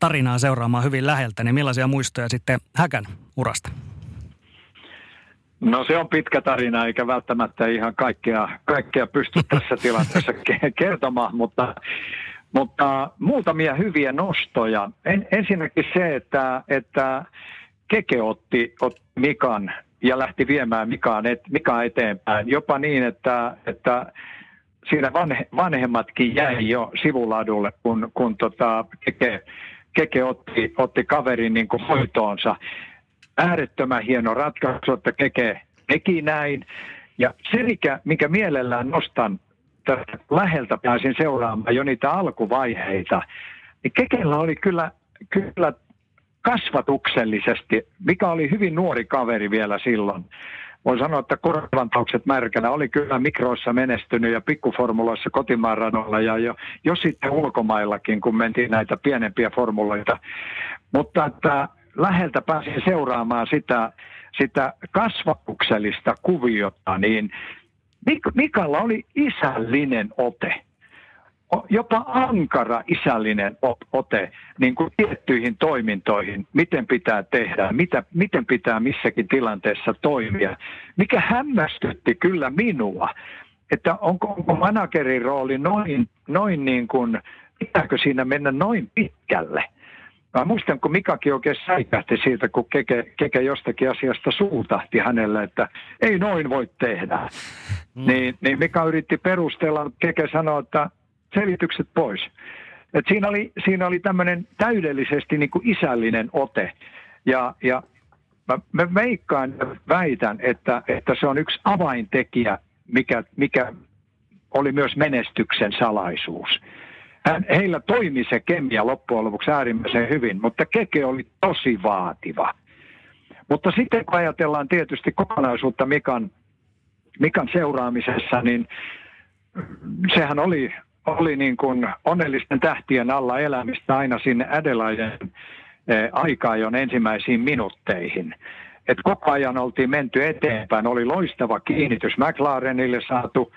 [SPEAKER 2] tarinaa seuraamaan hyvin läheltä, niin millaisia muistoja sitten Häkän urasta?
[SPEAKER 4] No se on pitkä tarina, eikä välttämättä ihan kaikkea, kaikkea pysty tässä tilanteessa kertomaan, mutta, mutta muutamia hyviä nostoja. En, ensinnäkin se, että, että Keke otti, otti Mikan ja lähti viemään Mikaan, et, Mikaan eteenpäin. Jopa niin, että, että siinä vanhe, vanhemmatkin jäi jo sivuladulle, kun, kun tota, Keke, Keke otti, otti kaverin niin kuin hoitoonsa. Äärettömän hieno ratkaisu, että Keke teki näin. Ja se, mikä, mikä mielellään nostan tästä läheltä pääsin seuraamaan jo niitä alkuvaiheita, niin Kekellä oli kyllä, kyllä kasvatuksellisesti, mikä oli hyvin nuori kaveri vielä silloin. Voin sanoa, että korvantaukset märkänä oli kyllä mikroissa menestynyt ja pikkuformuloissa kotimaan radolla ja jo, jo sitten ulkomaillakin, kun mentiin näitä pienempiä formuloita. Mutta että läheltä pääsin seuraamaan sitä, sitä kasvatuksellista kuviota, niin Mikalla oli isällinen ote jopa ankara isällinen ote niin kuin tiettyihin toimintoihin, miten pitää tehdä, mitä, miten pitää missäkin tilanteessa toimia, mikä hämmästytti kyllä minua, että onko, onko managerin rooli noin, noin niin kuin, pitääkö siinä mennä noin pitkälle. Mä muistan, kun Mikakin oikein säikähti siitä, kun Keke, Keke jostakin asiasta suutahti hänelle, että ei noin voi tehdä. Mm. Niin, niin Mika yritti perustella, Keke sanoi, että selitykset pois. Et siinä oli, siinä oli tämmöinen täydellisesti niin kuin isällinen ote. Ja, ja mä, mä veikkaan ja väitän, että, että se on yksi avaintekijä, mikä, mikä oli myös menestyksen salaisuus. Hän, heillä toimi se kemia loppujen lopuksi äärimmäisen hyvin, mutta Keke oli tosi vaativa. Mutta sitten kun ajatellaan tietysti kokonaisuutta Mikan, Mikan seuraamisessa, niin sehän oli oli niin kuin onnellisten tähtien alla elämistä aina sinne Adelaiden eh, aikaajon ensimmäisiin minuutteihin. Et koko ajan oltiin menty eteenpäin. Oli loistava kiinnitys McLarenille saatu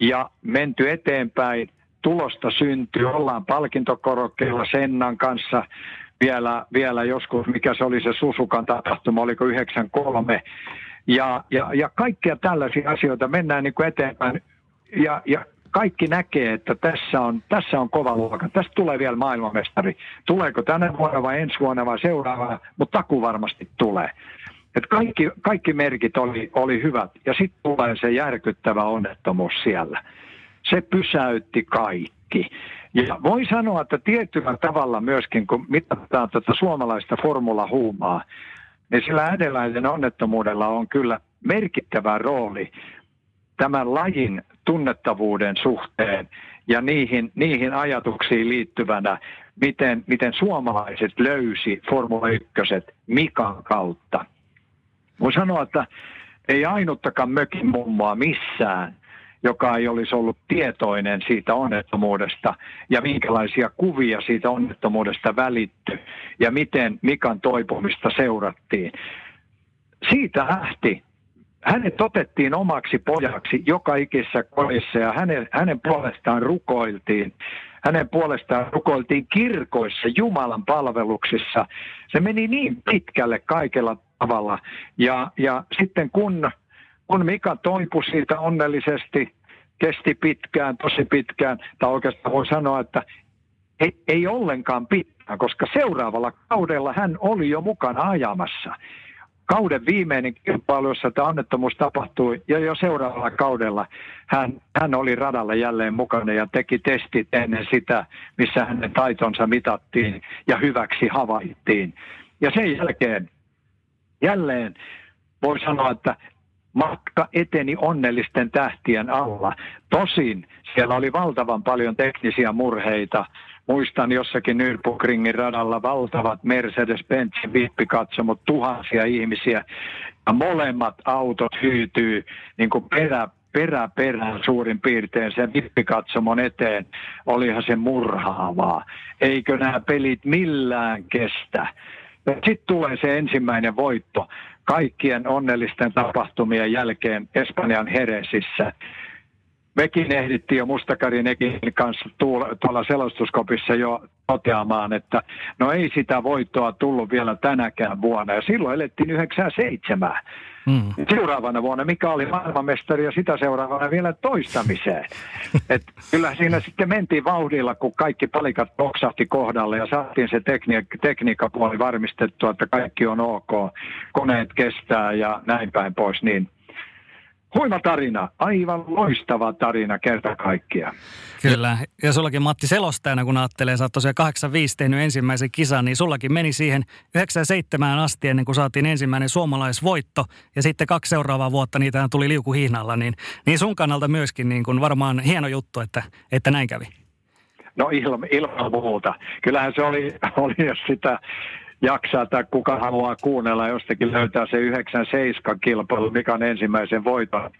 [SPEAKER 4] ja menty eteenpäin. tulosta syntyy. Ollaan palkintokorokkeilla Sennan kanssa vielä, vielä joskus, mikä se oli se Susukan tapahtuma, oliko 93. Ja, ja, ja kaikkia tällaisia asioita mennään niin kuin eteenpäin. Ja, ja kaikki näkee, että tässä on, tässä on kova luokka. Tästä tulee vielä maailmanmestari. Tuleeko tänä vuonna vai ensi vuonna vai seuraavana, mutta taku varmasti tulee. Et kaikki, kaikki merkit oli, oli hyvät. Ja sitten tulee se järkyttävä onnettomuus siellä. Se pysäytti kaikki. Ja voi sanoa, että tietyllä tavalla myöskin, kun mitataan tätä suomalaista formula-huumaa, niin sillä edeläisen onnettomuudella on kyllä merkittävä rooli tämän lajin tunnettavuuden suhteen ja niihin, niihin ajatuksiin liittyvänä, miten, miten suomalaiset löysi Formula 1 Mikan kautta. Voin sanoa, että ei ainuttakaan mökin mummoa missään, joka ei olisi ollut tietoinen siitä onnettomuudesta ja minkälaisia kuvia siitä onnettomuudesta välitty ja miten Mikan toipumista seurattiin. Siitä lähti hänet otettiin omaksi pojaksi joka ikisessä kodissa ja hänen, hänen puolestaan rukoiltiin. Hänen puolestaan rukoiltiin kirkoissa, Jumalan palveluksissa. Se meni niin pitkälle kaikella tavalla. Ja, ja sitten kun, kun Mika toipui siitä onnellisesti, kesti pitkään, tosi pitkään, tai oikeastaan voi sanoa, että ei, ei ollenkaan pitkään, koska seuraavalla kaudella hän oli jo mukana ajamassa kauden viimeinen kilpailu, jossa tämä onnettomuus tapahtui, ja jo seuraavalla kaudella hän, hän oli radalla jälleen mukana ja teki testit ennen sitä, missä hänen taitonsa mitattiin ja hyväksi havaittiin. Ja sen jälkeen jälleen voi sanoa, että matka eteni onnellisten tähtien alla. Tosin siellä oli valtavan paljon teknisiä murheita, muistan jossakin Nürburgringin radalla valtavat Mercedes-Benzin vippikatsomot, tuhansia ihmisiä. Ja molemmat autot hyytyy niin kuin perä, perä perään suurin piirtein sen vippikatsomon eteen. Olihan se murhaavaa. Eikö nämä pelit millään kestä? Sitten tulee se ensimmäinen voitto kaikkien onnellisten tapahtumien jälkeen Espanjan Heresissä mekin ehdittiin jo Mustakarin Ekin kanssa tuolla selostuskopissa jo toteamaan, että no ei sitä voittoa tullut vielä tänäkään vuonna. Ja silloin elettiin 97. Mm. Seuraavana vuonna, mikä oli maailmanmestari ja sitä seuraavana vielä toistamiseen. Et kyllä siinä sitten mentiin vauhdilla, kun kaikki palikat boksahti kohdalle ja saatiin se tekniik- tekniikkapuoli varmistettua, että kaikki on ok, koneet kestää ja näin päin pois. Niin Huima tarina, aivan loistava tarina kerta kaikkiaan.
[SPEAKER 2] Kyllä, ja sullakin Matti selostajana, kun ajattelee, sä oot tosiaan 85 tehnyt ensimmäisen kisan, niin sullakin meni siihen 97 asti ennen kuin saatiin ensimmäinen suomalaisvoitto, ja sitten kaksi seuraavaa vuotta niitä tuli liukuhihnalla, niin, niin sun kannalta myöskin niin kuin varmaan hieno juttu, että, että näin kävi.
[SPEAKER 4] No ilman, ilman muuta. Kyllähän se oli, oli jos sitä jaksaa tai kuka haluaa kuunnella jostakin löytää se 97 kilpailu, mikä on ensimmäisen voiton,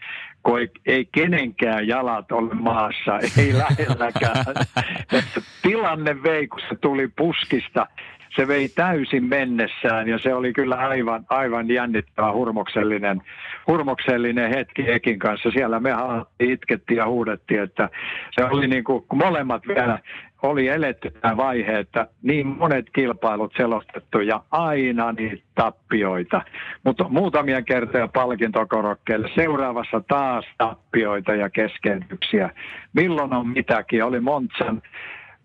[SPEAKER 4] kun ei, ei kenenkään jalat ole maassa, ei lähelläkään. Tilanne vei, kun se tuli puskista, se vei täysin mennessään ja se oli kyllä aivan, aivan jännittävä hurmoksellinen, hurmoksellinen hetki Ekin kanssa. Siellä me itkettiin ja huudettiin, että se oli niin kuin, molemmat vielä oli eletty tämä vaihe, että niin monet kilpailut selostettu ja aina niitä tappioita. Mutta muutamia kertoja palkintokorokkeelle. Seuraavassa taas tappioita ja keskeytyksiä. Milloin on mitäkin? Oli Montsan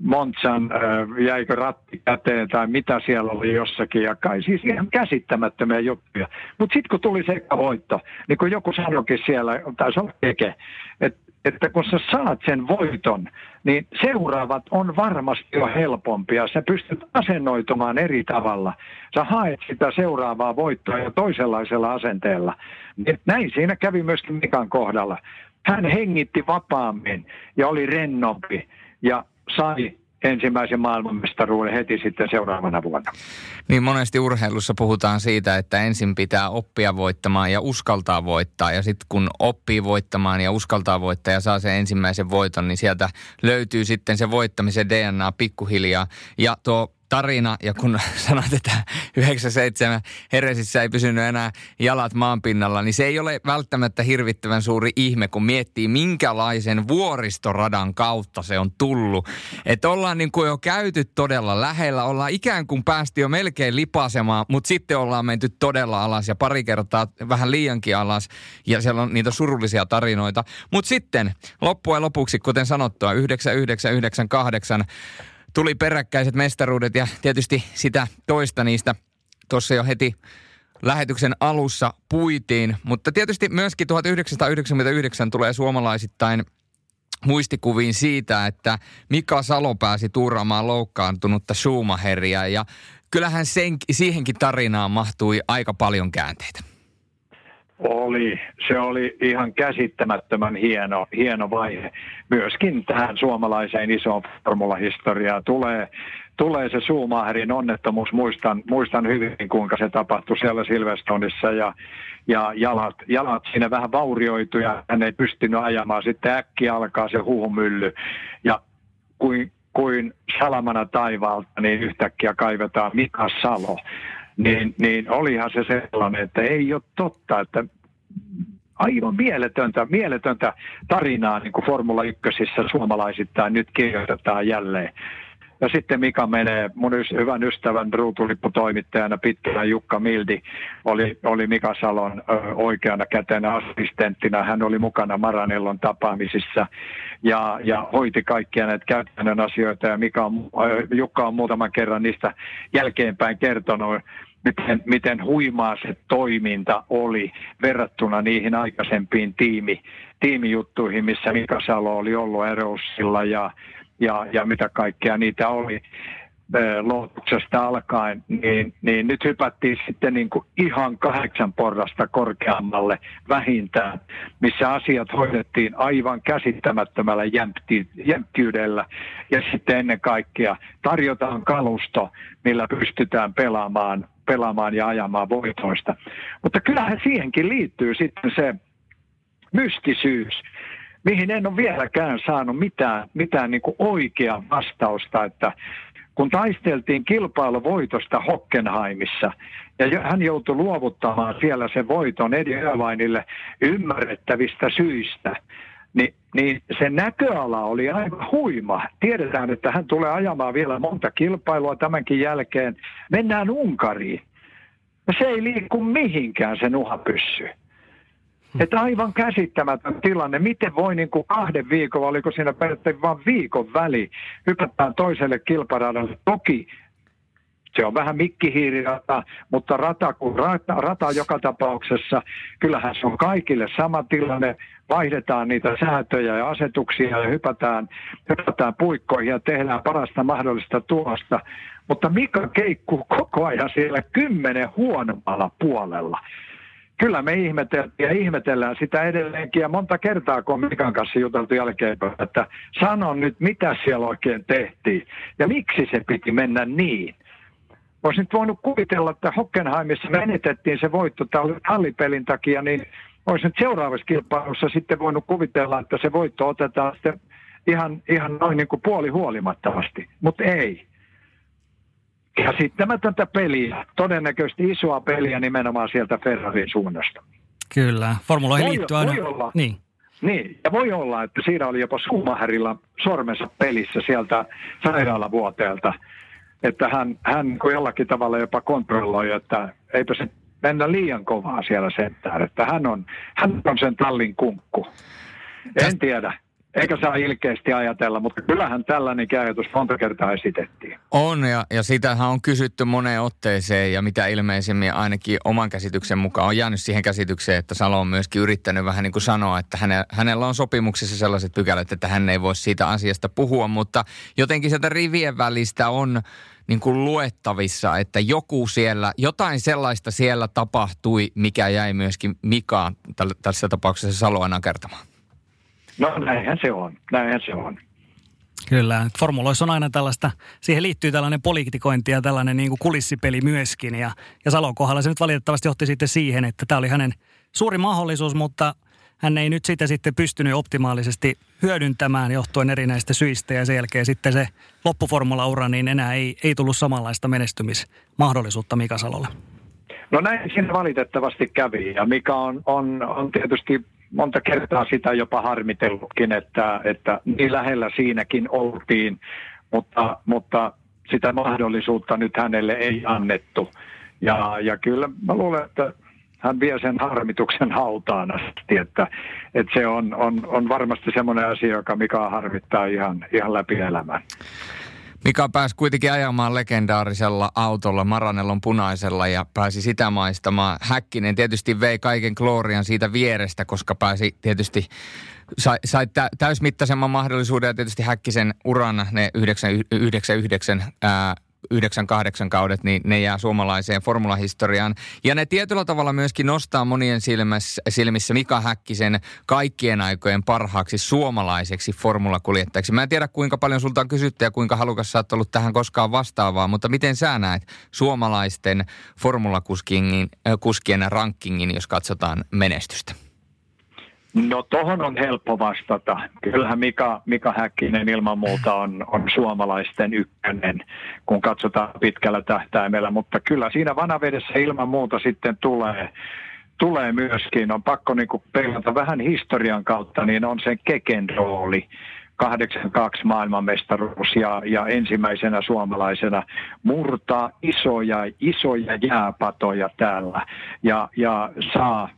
[SPEAKER 4] Montsan äh, jäikö ratti käteen tai mitä siellä oli jossakin. Ja kai siis ihan käsittämättömiä juttuja. Mutta sitten kun tuli se voitto, niin kuin joku sanoikin siellä, taisi olla teke, että että kun sä saat sen voiton, niin seuraavat on varmasti jo helpompia. Sä pystyt asennoitumaan eri tavalla. Sä haet sitä seuraavaa voittoa jo toisenlaisella asenteella. Näin siinä kävi myöskin Mikan kohdalla. Hän hengitti vapaammin ja oli rennompi ja sai ensimmäisen maailmanmestaruuden heti sitten seuraavana vuonna.
[SPEAKER 5] Niin monesti urheilussa puhutaan siitä, että ensin pitää oppia voittamaan ja uskaltaa voittaa. Ja sitten kun oppii voittamaan ja uskaltaa voittaa ja saa sen ensimmäisen voiton, niin sieltä löytyy sitten se voittamisen DNA pikkuhiljaa. Ja tuo tarina. Ja kun sanoit, että 97 Heresissä ei pysynyt enää jalat maan pinnalla, niin se ei ole välttämättä hirvittävän suuri ihme, kun miettii, minkälaisen vuoristoradan kautta se on tullut. Että ollaan niin kuin jo käyty todella lähellä, ollaan ikään kuin päästy jo melkein lipasemaan, mutta sitten ollaan menty todella alas ja pari kertaa vähän liiankin alas. Ja siellä on niitä surullisia tarinoita. Mutta sitten loppujen lopuksi, kuten sanottua, 9998 tuli peräkkäiset mestaruudet ja tietysti sitä toista niistä tuossa jo heti lähetyksen alussa puitiin. Mutta tietysti myöskin 1999 tulee suomalaisittain muistikuviin siitä, että Mika Salo pääsi tuuraamaan loukkaantunutta Schumacheria ja kyllähän sen, siihenkin tarinaan mahtui aika paljon käänteitä.
[SPEAKER 4] Oli. Se oli ihan käsittämättömän hieno, hieno vaihe. Myöskin tähän suomalaiseen isoon formulahistoriaan tulee, tulee se Schumacherin onnettomuus. Muistan, muistan hyvin, kuinka se tapahtui siellä Silvestonissa ja, ja jalat, jalat siinä vähän vaurioitu ja hän ei pystynyt ajamaan. Sitten äkki alkaa se huhumylly ja kuin, kuin salamana taivaalta, niin yhtäkkiä kaivetaan Mika Salo niin, niin olihan se sellainen, että ei ole totta, että aivan mieletöntä, mieletöntä tarinaa niin kuin Formula 1 suomalaisittain nyt kirjoitetaan jälleen. Ja sitten Mika menee, mun hyvän ystävän ruutulipputoimittajana pitkään Jukka Mildi oli, oli Mika Salon ö, oikeana kätenä assistenttina. Hän oli mukana Maranellon tapaamisissa ja, ja hoiti kaikkia näitä käytännön asioita. Ja Mika on, Jukka on muutaman kerran niistä jälkeenpäin kertonut, miten, miten huimaa se toiminta oli verrattuna niihin aikaisempiin tiimi, tiimijuttuihin, missä Mika Salo oli ollut Erosilla ja, ja, ja mitä kaikkea niitä oli lohtuksesta alkaen, niin, niin nyt hypättiin sitten niin kuin ihan kahdeksan porrasta korkeammalle vähintään, missä asiat hoidettiin aivan käsittämättömällä jämpti, jämptiydellä. Ja sitten ennen kaikkea tarjotaan kalusto, millä pystytään pelaamaan pelaamaan ja ajamaan voitoista. Mutta kyllähän siihenkin liittyy sitten se mystisyys, mihin en ole vieläkään saanut mitään, mitään niin kuin oikeaa vastausta, että kun taisteltiin kilpailuvoitosta Hockenheimissa ja hän joutui luovuttamaan siellä sen voiton Eddie Irvineille ymmärrettävistä syistä, niin, niin se näköala oli aivan huima. Tiedetään, että hän tulee ajamaan vielä monta kilpailua tämänkin jälkeen. Mennään Unkariin. Se ei liiku mihinkään se nuhapyssy. Että aivan käsittämätön tilanne. Miten voi niin kuin kahden viikon, oliko siinä periaatteessa vain viikon väli, hypätään toiselle kilparadalle. Toki se on vähän mikkihiirirata, mutta rata kuin rata, rata joka tapauksessa, kyllähän se on kaikille sama tilanne. Vaihdetaan niitä säätöjä ja asetuksia ja hypätään, hypätään puikkoihin ja tehdään parasta mahdollista tuosta. Mutta Mika keikkuu koko ajan siellä kymmenen huonommalla puolella kyllä me ihmeteltiin ja ihmetellään sitä edelleenkin. Ja monta kertaa, kun Mikan kanssa juteltu jälkeenpäin, että sanon nyt, mitä siellä oikein tehtiin ja miksi se piti mennä niin. Olisi nyt voinut kuvitella, että Hockenheimissa menetettiin se voitto hallipelin takia, niin olisi nyt seuraavassa kilpailussa sitten voinut kuvitella, että se voitto otetaan sitten ihan, ihan noin niin kuin puoli huolimattomasti, mutta ei käsittämätöntä peliä, todennäköisesti isoa peliä nimenomaan sieltä Ferrarin suunnasta.
[SPEAKER 2] Kyllä, formuloihin liittyy aina.
[SPEAKER 4] Voi olla,
[SPEAKER 2] niin.
[SPEAKER 4] Niin, ja voi olla, että siinä oli jopa Schumacherilla sormensa pelissä sieltä sairaalavuoteelta, että hän, hän jollakin tavalla jopa kontrolloi, että eipä se mennä liian kovaa siellä sentään, että hän on, hän on sen tallin kunkku. En tiedä. Eikä saa ilkeästi ajatella, mutta kyllähän tällainen ajatus monta kertaa esitettiin.
[SPEAKER 5] On, ja, ja sitähän on kysytty moneen otteeseen, ja mitä ilmeisimmin ainakin oman käsityksen mukaan on jäänyt siihen käsitykseen, että Salo on myöskin yrittänyt vähän niin kuin sanoa, että häne, hänellä on sopimuksessa sellaiset pykälät, että hän ei voi siitä asiasta puhua, mutta jotenkin sieltä rivien välistä on niin kuin luettavissa, että joku siellä, jotain sellaista siellä tapahtui, mikä jäi myöskin Mikaan tässä tapauksessa Saloa nakertamaan.
[SPEAKER 4] No näinhän se on, näinhän se on.
[SPEAKER 2] Kyllä, formuloissa on aina tällaista, siihen liittyy tällainen poliitikointi ja tällainen niin kuin kulissipeli myöskin. Ja, ja Salon kohdalla se nyt valitettavasti johti sitten siihen, että tämä oli hänen suuri mahdollisuus, mutta hän ei nyt sitä sitten pystynyt optimaalisesti hyödyntämään johtuen erinäistä syistä ja sen jälkeen sitten se loppuformula-ura, niin enää ei, ei tullut samanlaista menestymismahdollisuutta Mika Salolle.
[SPEAKER 4] No näin siinä valitettavasti kävi ja Mika on, on, on tietysti monta kertaa sitä jopa harmitellutkin, että, että niin lähellä siinäkin oltiin, mutta, mutta sitä mahdollisuutta nyt hänelle ei annettu. Ja, ja kyllä mä luulen, että hän vie sen harmituksen hautaan asti, että, että se on, on, on varmasti semmoinen asia, joka Mika harmittaa ihan, ihan läpi elämän.
[SPEAKER 5] Mika pääsi kuitenkin ajamaan legendaarisella autolla Maranellon punaisella ja pääsi sitä maistamaan. Häkkinen tietysti vei kaiken kloorian siitä vierestä, koska pääsi tietysti sai, sai täysmittaisemman mahdollisuuden ja tietysti Häkkisen urana ne 99 ää, 9-8 kaudet, niin ne jää suomalaiseen formulahistoriaan. Ja ne tietyllä tavalla myöskin nostaa monien silmissä, silmissä Mika Häkkisen kaikkien aikojen parhaaksi suomalaiseksi formulakuljettajaksi. Mä en tiedä kuinka paljon sulta on kysytty ja kuinka halukas sä oot ollut tähän koskaan vastaavaa, mutta miten sä näet suomalaisten formulakuskien äh, rankingin, jos katsotaan menestystä?
[SPEAKER 4] No tohon on helppo vastata. Kyllähän Mika, Mika Häkkinen ilman muuta on, on suomalaisten ykkönen, kun katsotaan pitkällä tähtäimellä. Mutta kyllä siinä vanavedessä ilman muuta sitten tulee, tulee myöskin, on pakko niin peilata vähän historian kautta, niin on sen Keken rooli. 82 maailmanmestaruus ja, ja ensimmäisenä suomalaisena murtaa isoja, isoja jääpatoja täällä ja, ja saa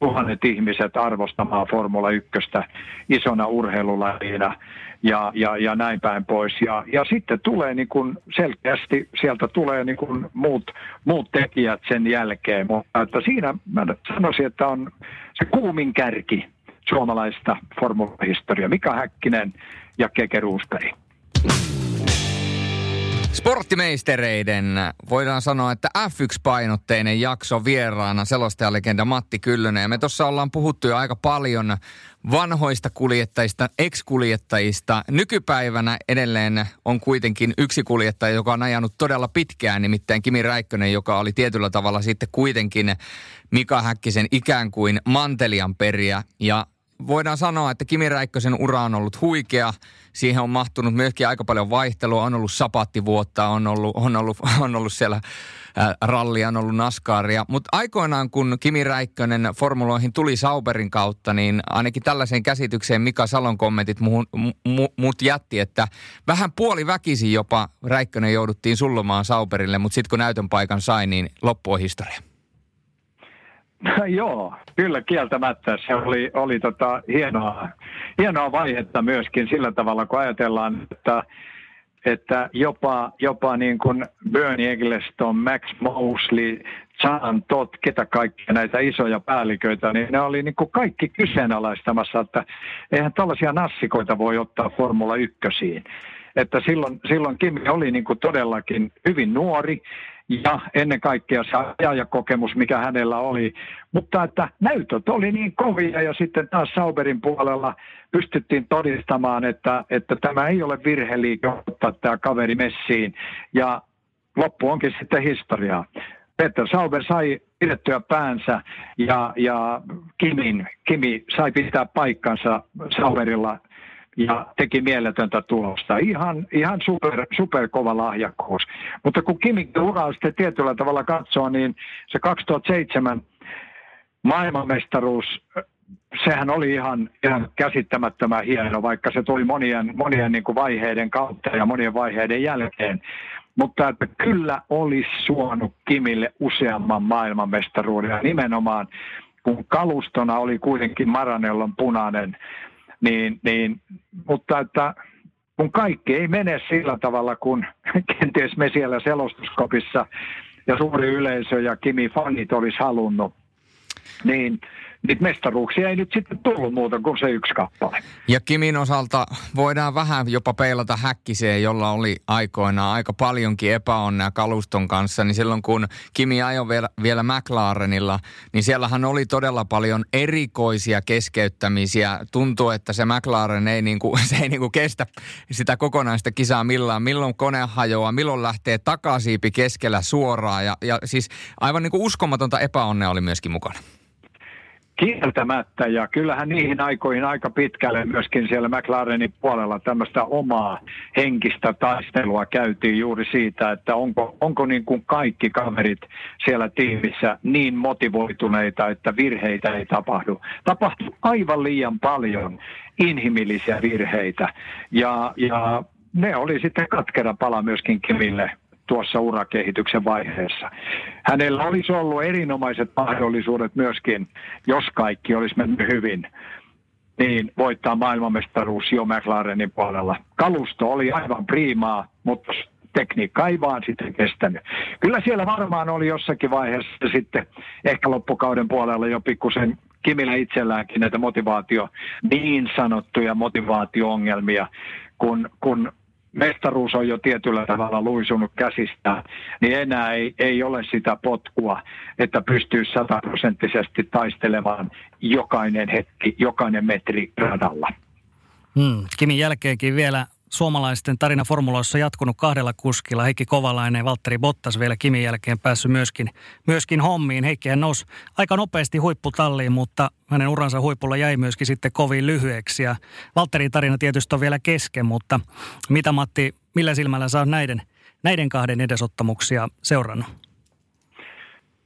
[SPEAKER 4] tuhannet ihmiset arvostamaan Formula 1 isona urheilulajina ja, ja, ja näin päin pois. Ja, ja sitten tulee niin kuin selkeästi, sieltä tulee niin kuin muut, muut tekijät sen jälkeen. Mutta että siinä mä sanoisin, että on se kuumin kärki suomalaista formulahistoriaa. Mika Häkkinen ja Keke Roosberg.
[SPEAKER 5] Sporttimeistereiden voidaan sanoa, että F1-painotteinen jakso vieraana selostajalegenda Matti Kyllönen. Ja me tuossa ollaan puhuttu jo aika paljon vanhoista kuljettajista, ex-kuljettajista. Nykypäivänä edelleen on kuitenkin yksi kuljettaja, joka on ajanut todella pitkään, nimittäin Kimi Räikkönen, joka oli tietyllä tavalla sitten kuitenkin Mika Häkkisen ikään kuin mantelian periä. Ja voidaan sanoa, että Kimi Räikkösen ura on ollut huikea. Siihen on mahtunut myöskin aika paljon vaihtelua. On ollut sapattivuotta, on ollut, on ollut, on ollut siellä rallia, on ollut naskaaria. Mutta aikoinaan, kun Kimi Räikkönen formuloihin tuli Sauberin kautta, niin ainakin tällaiseen käsitykseen Mika Salon kommentit muhun, mu, mut jätti, että vähän puoli väkisin jopa Räikkönen jouduttiin sullomaan Sauberille, mutta sitten kun näytön paikan sai, niin loppu on historia.
[SPEAKER 4] No, joo, kyllä kieltämättä. Se oli, oli tota hienoa, hienoa vaihetta myöskin sillä tavalla, kun ajatellaan, että, että jopa, jopa niin kuin Bernie Eccleston, Max Mosley, John Todd, ketä kaikkia näitä isoja päälliköitä, niin ne oli niin kuin kaikki kyseenalaistamassa, että eihän tällaisia nassikoita voi ottaa Formula 1 että silloin, silloin Kimi oli niin kuin todellakin hyvin nuori ja ennen kaikkea se ajajakokemus, mikä hänellä oli. Mutta että näytöt oli niin kovia ja sitten taas Sauberin puolella pystyttiin todistamaan, että, että tämä ei ole virheliike ottaa tämä kaveri messiin. Ja loppu onkin sitten historiaa. Peter Sauber sai pidettyä päänsä ja, ja Kimin, Kimi sai pitää paikkansa Sauberilla ja teki tulosta. Ihan, ihan super, super kova lahjakkuus. Mutta kun Kimi uraa sitten tietyllä tavalla katsoo, niin se 2007 maailmanmestaruus, sehän oli ihan, ihan käsittämättömän hieno, vaikka se tuli monien, monien niin kuin vaiheiden kautta ja monien vaiheiden jälkeen. Mutta että kyllä olisi suonut Kimille useamman maailmanmestaruuden nimenomaan kun kalustona oli kuitenkin Maranellon punainen, niin, niin, mutta että kun kaikki ei mene sillä tavalla, kun kenties me siellä selostuskopissa ja suuri yleisö ja Kimi fanit olisi halunnut, niin niitä mestaruuksia ei nyt sitten tullut muuta kuin se yksi kappale.
[SPEAKER 5] Ja Kimin osalta voidaan vähän jopa peilata häkkiseen, jolla oli aikoinaan aika paljonkin epäonnea kaluston kanssa. Niin silloin kun Kimi ajoi vielä, vielä McLarenilla, niin siellähän oli todella paljon erikoisia keskeyttämisiä. Tuntuu, että se McLaren ei, niinku, se ei niinku kestä sitä kokonaista kisaa millään. Milloin kone hajoaa, milloin lähtee takasiipi keskellä suoraan. Ja, ja siis aivan niinku uskomatonta epäonnea oli myöskin mukana.
[SPEAKER 4] Kieltämättä, ja kyllähän niihin aikoihin aika pitkälle myöskin siellä McLarenin puolella tämmöistä omaa henkistä taistelua käytiin juuri siitä, että onko, onko niin kuin kaikki kaverit siellä tiimissä niin motivoituneita, että virheitä ei tapahdu. Tapahtuu aivan liian paljon inhimillisiä virheitä, ja, ja ne oli sitten katkera pala myöskin Kimille tuossa urakehityksen vaiheessa. Hänellä olisi ollut erinomaiset mahdollisuudet myöskin, jos kaikki olisi mennyt hyvin, niin voittaa maailmanmestaruus jo McLarenin puolella. Kalusto oli aivan priimaa, mutta tekniikka ei vaan sitten kestänyt. Kyllä siellä varmaan oli jossakin vaiheessa sitten ehkä loppukauden puolella jo pikkusen Kimillä itselläänkin näitä motivaatio, niin sanottuja motivaatio-ongelmia, kun, kun mestaruus on jo tietyllä tavalla luisunut käsistä, niin enää ei, ei ole sitä potkua, että pystyy sataprosenttisesti taistelemaan jokainen hetki, jokainen metri radalla.
[SPEAKER 2] Hmm. Kimin jälkeenkin vielä suomalaisten tarina formuloissa jatkunut kahdella kuskilla. Heikki Kovalainen ja Valtteri Bottas vielä Kimin jälkeen päässyt myöskin, myöskin hommiin. Heikkihän nousi aika nopeasti huipputalliin, mutta hänen uransa huipulla jäi myöskin sitten kovin lyhyeksi. Ja Valtterin tarina tietysti on vielä kesken, mutta mitä Matti, millä silmällä saa näiden, näiden kahden edesottamuksia seurannut?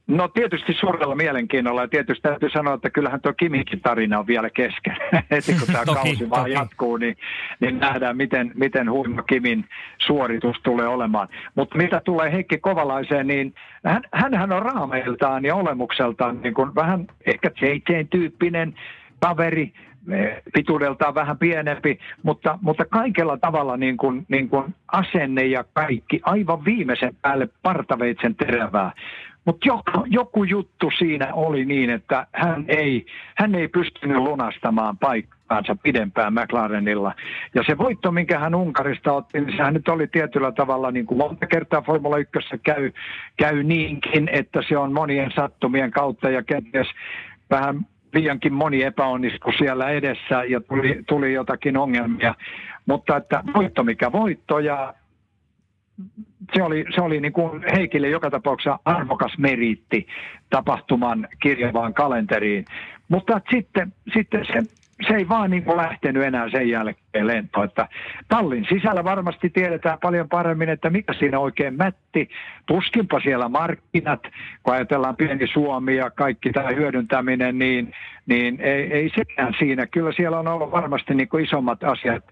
[SPEAKER 4] No tietysti suurella mielenkiinnolla ja tietysti täytyy sanoa, että kyllähän tuo Kimikin tarina on vielä kesken. Heti kun tämä toki, kausi vaan toki. jatkuu, niin, niin nähdään, miten, miten huima Kimin suoritus tulee olemaan. Mutta mitä tulee Heikki Kovalaiseen, niin hän, hänhän on raameiltaan ja olemukseltaan niin kuin vähän ehkä JJ-tyyppinen kaveri, eh, pituudeltaan vähän pienempi, mutta, mutta kaikella tavalla niin kuin, niin kuin asenne ja kaikki aivan viimeisen päälle partaveitsen terävää. Mutta joku, joku juttu siinä oli niin, että hän ei, hän ei pystynyt lunastamaan paikkaansa pidempään McLarenilla. Ja se voitto, minkä hän Unkarista otti, niin sehän nyt oli tietyllä tavalla, niin kuin monta kertaa Formula 1 käy, käy niinkin, että se on monien sattumien kautta ja kenties vähän liiankin moni epäonnistui siellä edessä ja tuli, tuli jotakin ongelmia. Mutta että voitto mikä voitto ja se oli, se oli niin kuin Heikille joka tapauksessa arvokas meriitti tapahtuman kirjavaan kalenteriin. Mutta sitten, sitten se, se ei vaan niin kuin lähtenyt enää sen jälkeen lento. Että tallin sisällä varmasti tiedetään paljon paremmin, että mikä siinä oikein mätti. Tuskinpa siellä markkinat, kun ajatellaan pieni Suomi ja kaikki tämä hyödyntäminen, niin, niin ei, ei sekään siinä. Kyllä siellä on ollut varmasti niin kuin isommat asiat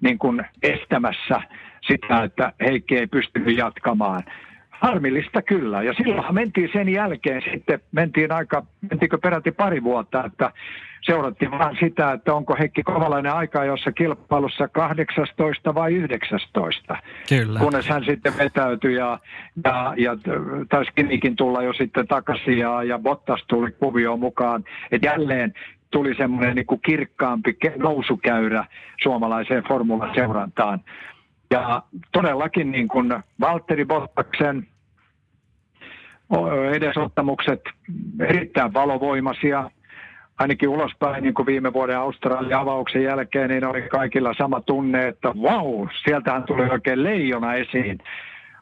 [SPEAKER 4] niin kuin estämässä sitä, että Heikki ei pystynyt jatkamaan. Harmillista kyllä. Ja silloinhan mentiin sen jälkeen sitten, mentiin aika, mentiinkö peräti pari vuotta, että seurattiin vaan sitä, että onko Heikki Kovalainen aika jossa kilpailussa 18 vai 19. Kyllä. Kunnes hän sitten vetäytyi ja, ja, ja taisi Kinikin tulla jo sitten takaisin ja, ja Bottas tuli kuvioon mukaan. Et jälleen tuli semmoinen niin kirkkaampi nousukäyrä suomalaiseen formulaseurantaan. Ja todellakin niin kuin Valtteri Bottaksen edesottamukset erittäin valovoimaisia, ainakin ulospäin niin kuin viime vuoden Australian avauksen jälkeen, niin oli kaikilla sama tunne, että wow, sieltähän tuli oikein leijona esiin.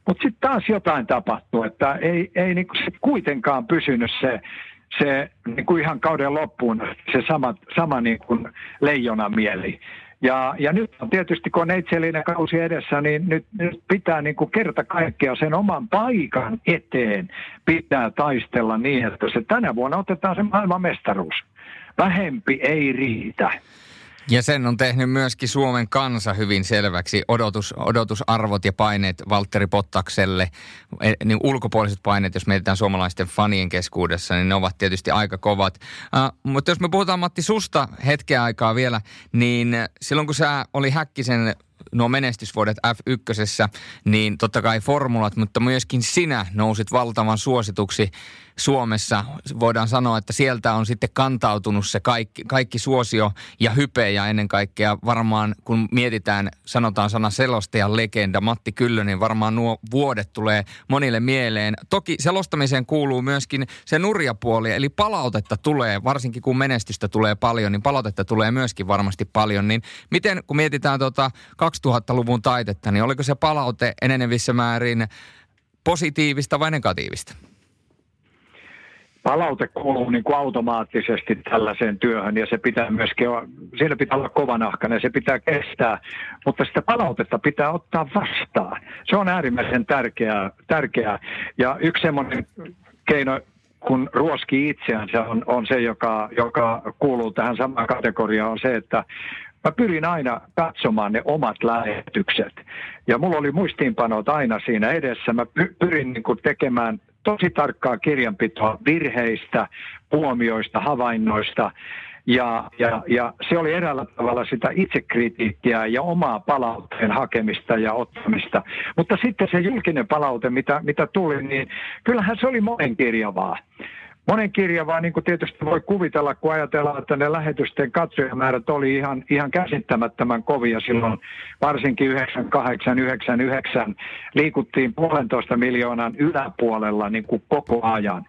[SPEAKER 4] Mutta sitten taas jotain tapahtui, että ei, ei niin kuin se kuitenkaan pysynyt se, se niin kuin ihan kauden loppuun se sama, sama niin kuin leijona mieli. Ja, ja nyt on tietysti, kun on neitsellinen kausi edessä, niin nyt, nyt pitää niin kuin kerta kaikkea sen oman paikan eteen pitää taistella niin, että se tänä vuonna otetaan se maailmanmestaruus. Vähempi ei riitä.
[SPEAKER 5] Ja sen on tehnyt myöskin Suomen kansa hyvin selväksi. Odotus, odotusarvot ja paineet Valtteri Pottakselle, e, niin ulkopuoliset paineet, jos mietitään suomalaisten fanien keskuudessa, niin ne ovat tietysti aika kovat. Uh, mutta jos me puhutaan Matti susta hetken aikaa vielä, niin silloin kun sä oli Häkkisen nuo menestysvuodet F1, niin totta kai formulat, mutta myöskin sinä nousit valtavan suosituksi Suomessa. Voidaan sanoa, että sieltä on sitten kantautunut se kaikki, kaikki suosio ja hype ja ennen kaikkea varmaan kun mietitään, sanotaan sana selostajan legenda Matti Kyllönen, varmaan nuo vuodet tulee monille mieleen. Toki selostamiseen kuuluu myöskin se nurjapuoli, eli palautetta tulee, varsinkin kun menestystä tulee paljon, niin palautetta tulee myöskin varmasti paljon. Niin miten, kun mietitään tuota 2000-luvun taitetta, niin oliko se palaute enenevissä määrin positiivista vai negatiivista?
[SPEAKER 4] Palaute kuuluu niin kuin automaattisesti tällaiseen työhön ja se pitää myöskin, siellä pitää olla kovanahkainen, se pitää kestää, mutta sitä palautetta pitää ottaa vastaan. Se on äärimmäisen tärkeää, tärkeää. ja yksi semmoinen keino, kun ruoski itseänsä on, on se, joka, joka kuuluu tähän samaan kategoriaan, on se, että mä pyrin aina katsomaan ne omat lähetykset. Ja mulla oli muistiinpanot aina siinä edessä. Mä pyrin niin kuin tekemään tosi tarkkaa kirjanpitoa virheistä, huomioista, havainnoista. Ja, ja, ja se oli eräällä tavalla sitä itsekritiikkiä ja omaa palautteen hakemista ja ottamista. Mutta sitten se julkinen palaute, mitä, mitä tuli, niin kyllähän se oli monenkirjavaa monenkirjavaa, niin kuin tietysti voi kuvitella, kun ajatellaan, että ne lähetysten katsojamäärät oli ihan, ihan käsittämättömän kovia silloin, varsinkin 98, 99, liikuttiin puolentoista miljoonan yläpuolella niin kuin koko ajan.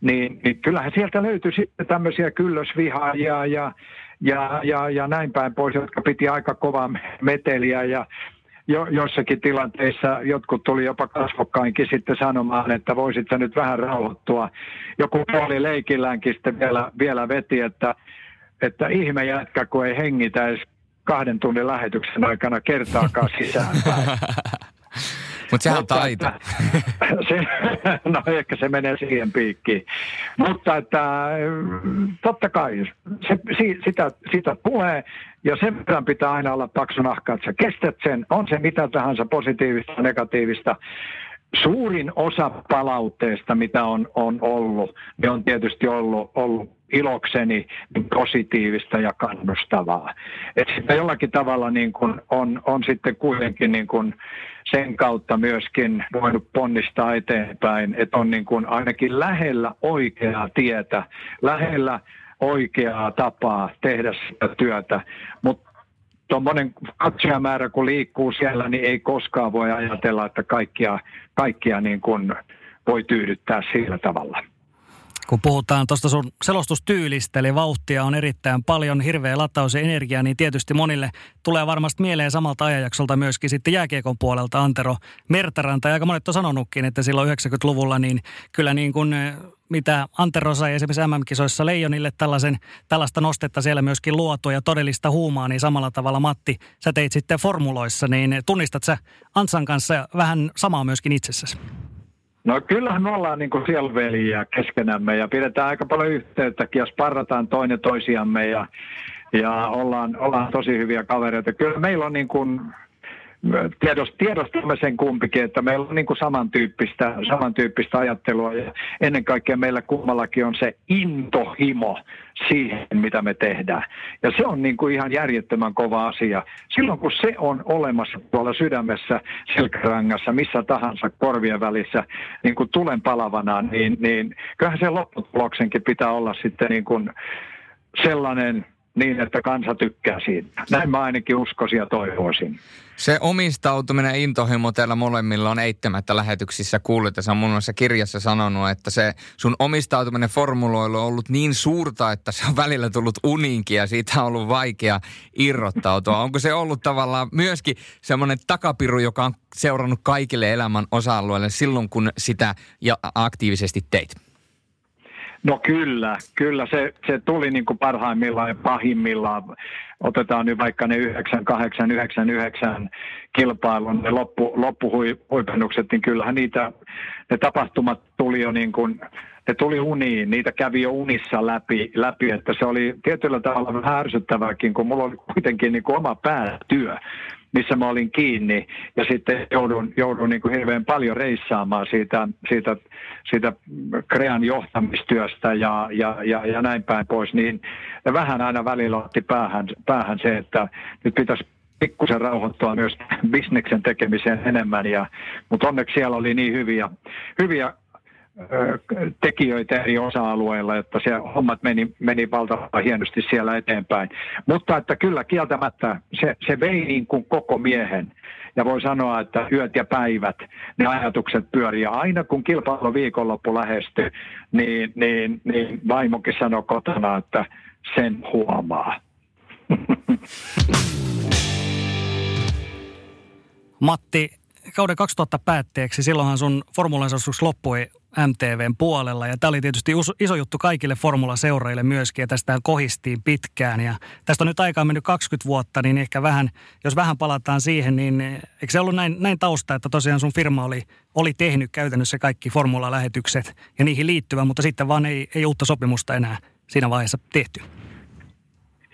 [SPEAKER 4] Niin, niin kyllähän sieltä löytyi sitten tämmöisiä kyllösvihaajia ja, ja, ja, ja näin päin pois, jotka piti aika kovaa meteliä ja jo, jossakin tilanteissa jotkut tuli jopa kasvokkainkin sitten sanomaan, että voisit sä nyt vähän rauhoittua. Joku puoli leikilläänkin sitten vielä, vielä veti, että, että ihme jätkä, kun ei hengitä edes kahden tunnin lähetyksen aikana kertaakaan sisään.
[SPEAKER 5] Mutta sehän on taito.
[SPEAKER 4] se, no ehkä se menee siihen piikkiin. Mutta että totta kai se, sitä, sitä tulee ja sen verran pitää aina olla paksu nahka, että sä kestät sen, on se mitä tahansa positiivista, negatiivista. Suurin osa palautteesta, mitä on, on ollut, niin on tietysti ollut, ollut ilokseni positiivista ja kannustavaa. Että sitä jollakin tavalla niin kun on, on sitten kuitenkin niin kun sen kautta myöskin voinut ponnistaa eteenpäin, että on niin kun ainakin lähellä oikeaa tietä, lähellä oikeaa tapaa tehdä sitä työtä, mutta tuommoinen katsojamäärä kun liikkuu siellä, niin ei koskaan voi ajatella, että kaikkia, kaikkia niin kuin voi tyydyttää sillä tavalla
[SPEAKER 2] kun puhutaan tuosta sun selostustyylistä, eli vauhtia on erittäin paljon, hirveä lataus ja energia, niin tietysti monille tulee varmasti mieleen samalta ajanjaksolta myöskin sitten jääkiekon puolelta Antero Mertaranta. Ja aika monet on sanonutkin, että silloin 90-luvulla niin kyllä niin kuin eh, mitä Antero sai esimerkiksi MM-kisoissa Leijonille tällaisen, tällaista nostetta siellä myöskin luotua ja todellista huumaa, niin samalla tavalla Matti, sä teit sitten formuloissa, niin tunnistat sä Antsan kanssa vähän samaa myöskin itsessäsi?
[SPEAKER 4] No kyllähän me ollaan niin siellä veliä keskenämme ja pidetään aika paljon yhteyttäkin ja sparrataan toinen toisiamme ja, ja ollaan, ollaan tosi hyviä kavereita. Kyllä meillä on niin kuin tiedostamme sen kumpikin, että meillä on niin kuin samantyyppistä, samantyyppistä ajattelua ja ennen kaikkea meillä kummallakin on se intohimo siihen, mitä me tehdään. Ja se on niin kuin ihan järjettömän kova asia. Silloin kun se on olemassa tuolla sydämessä, selkärangassa, missä tahansa korvien välissä niin kuin tulen palavana, niin, niin kyllähän se lopputuloksenkin pitää olla sitten niin kuin sellainen niin, että kansa tykkää siitä. Näin mä ainakin uskoisin ja toivoisin.
[SPEAKER 5] Se omistautuminen ja intohimo teillä molemmilla on eittämättä lähetyksissä kuullut. Sä on mun mielestä kirjassa sanonut, että se sun omistautuminen formuloilu on ollut niin suurta, että se on välillä tullut uniinkin ja siitä on ollut vaikea irrottautua. Onko se ollut tavallaan myöskin semmoinen takapiru, joka on seurannut kaikille elämän osa-alueille silloin, kun sitä ja aktiivisesti teit?
[SPEAKER 4] No kyllä, kyllä se, se tuli niin kuin parhaimmillaan ja pahimmillaan. Otetaan nyt vaikka ne 98, 99 kilpailun, ne loppu, loppuhuipennukset, niin kyllähän niitä, ne tapahtumat tuli jo niin kuin, ne tuli uniin, niitä kävi jo unissa läpi, läpi että se oli tietyllä tavalla vähän ärsyttävääkin, kun mulla oli kuitenkin niin kuin oma päätyö missä mä olin kiinni. Ja sitten joudun, joudun niin kuin hirveän paljon reissaamaan siitä, siitä, siitä Krean johtamistyöstä ja, ja, ja, ja näin päin pois, niin vähän aina välillä otti päähän, päähän se, että nyt pitäisi pikkusen rauhoittua myös bisneksen tekemiseen enemmän, ja, mutta onneksi siellä oli niin hyviä, hyviä tekijöitä eri osa-alueilla, että se hommat meni, meni valtavan hienosti siellä eteenpäin. Mutta että kyllä kieltämättä se, se vei niin kuin koko miehen. Ja voi sanoa, että yöt ja päivät ne ajatukset pyörii. Ja aina kun kilpailu viikonloppu lähestyi, niin, niin, niin vaimokin sanoi kotona, että sen huomaa.
[SPEAKER 2] Matti, kauden 2000 päätteeksi, silloinhan sun formulan loppui MTVn puolella. Ja tämä oli tietysti iso juttu kaikille formulaseuraajille myöskin, ja tästä kohistiin pitkään. Ja tästä on nyt aikaa mennyt 20 vuotta, niin ehkä vähän, jos vähän palataan siihen, niin eikö se ollut näin, näin tausta, että tosiaan sun firma oli, oli tehnyt käytännössä kaikki formula-lähetykset ja niihin liittyvä, mutta sitten vaan ei, ei uutta sopimusta enää siinä vaiheessa tehty?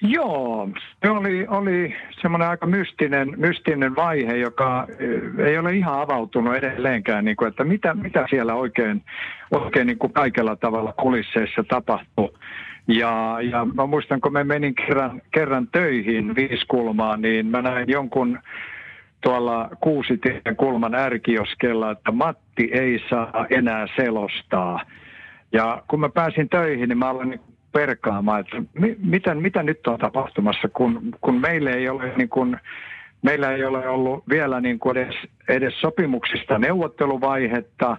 [SPEAKER 4] Joo, se oli, oli semmoinen aika mystinen, mystinen vaihe, joka eh, ei ole ihan avautunut edelleenkään, niin kuin, että mitä, mitä siellä oikein, oikein niin kuin kaikella tavalla kulisseissa tapahtuu. Ja, ja mä muistan, kun mä menin kerran, kerran töihin Viiskulmaan, niin mä näin jonkun tuolla Kuusitien kulman ärkioskella, että Matti ei saa enää selostaa. Ja kun mä pääsin töihin, niin mä aloin perkaamaan, että mi, mitä, mitä nyt on tapahtumassa, kun, kun meillä ei ole niin kuin, meillä ei ole ollut vielä niin kuin edes, edes sopimuksista neuvotteluvaihetta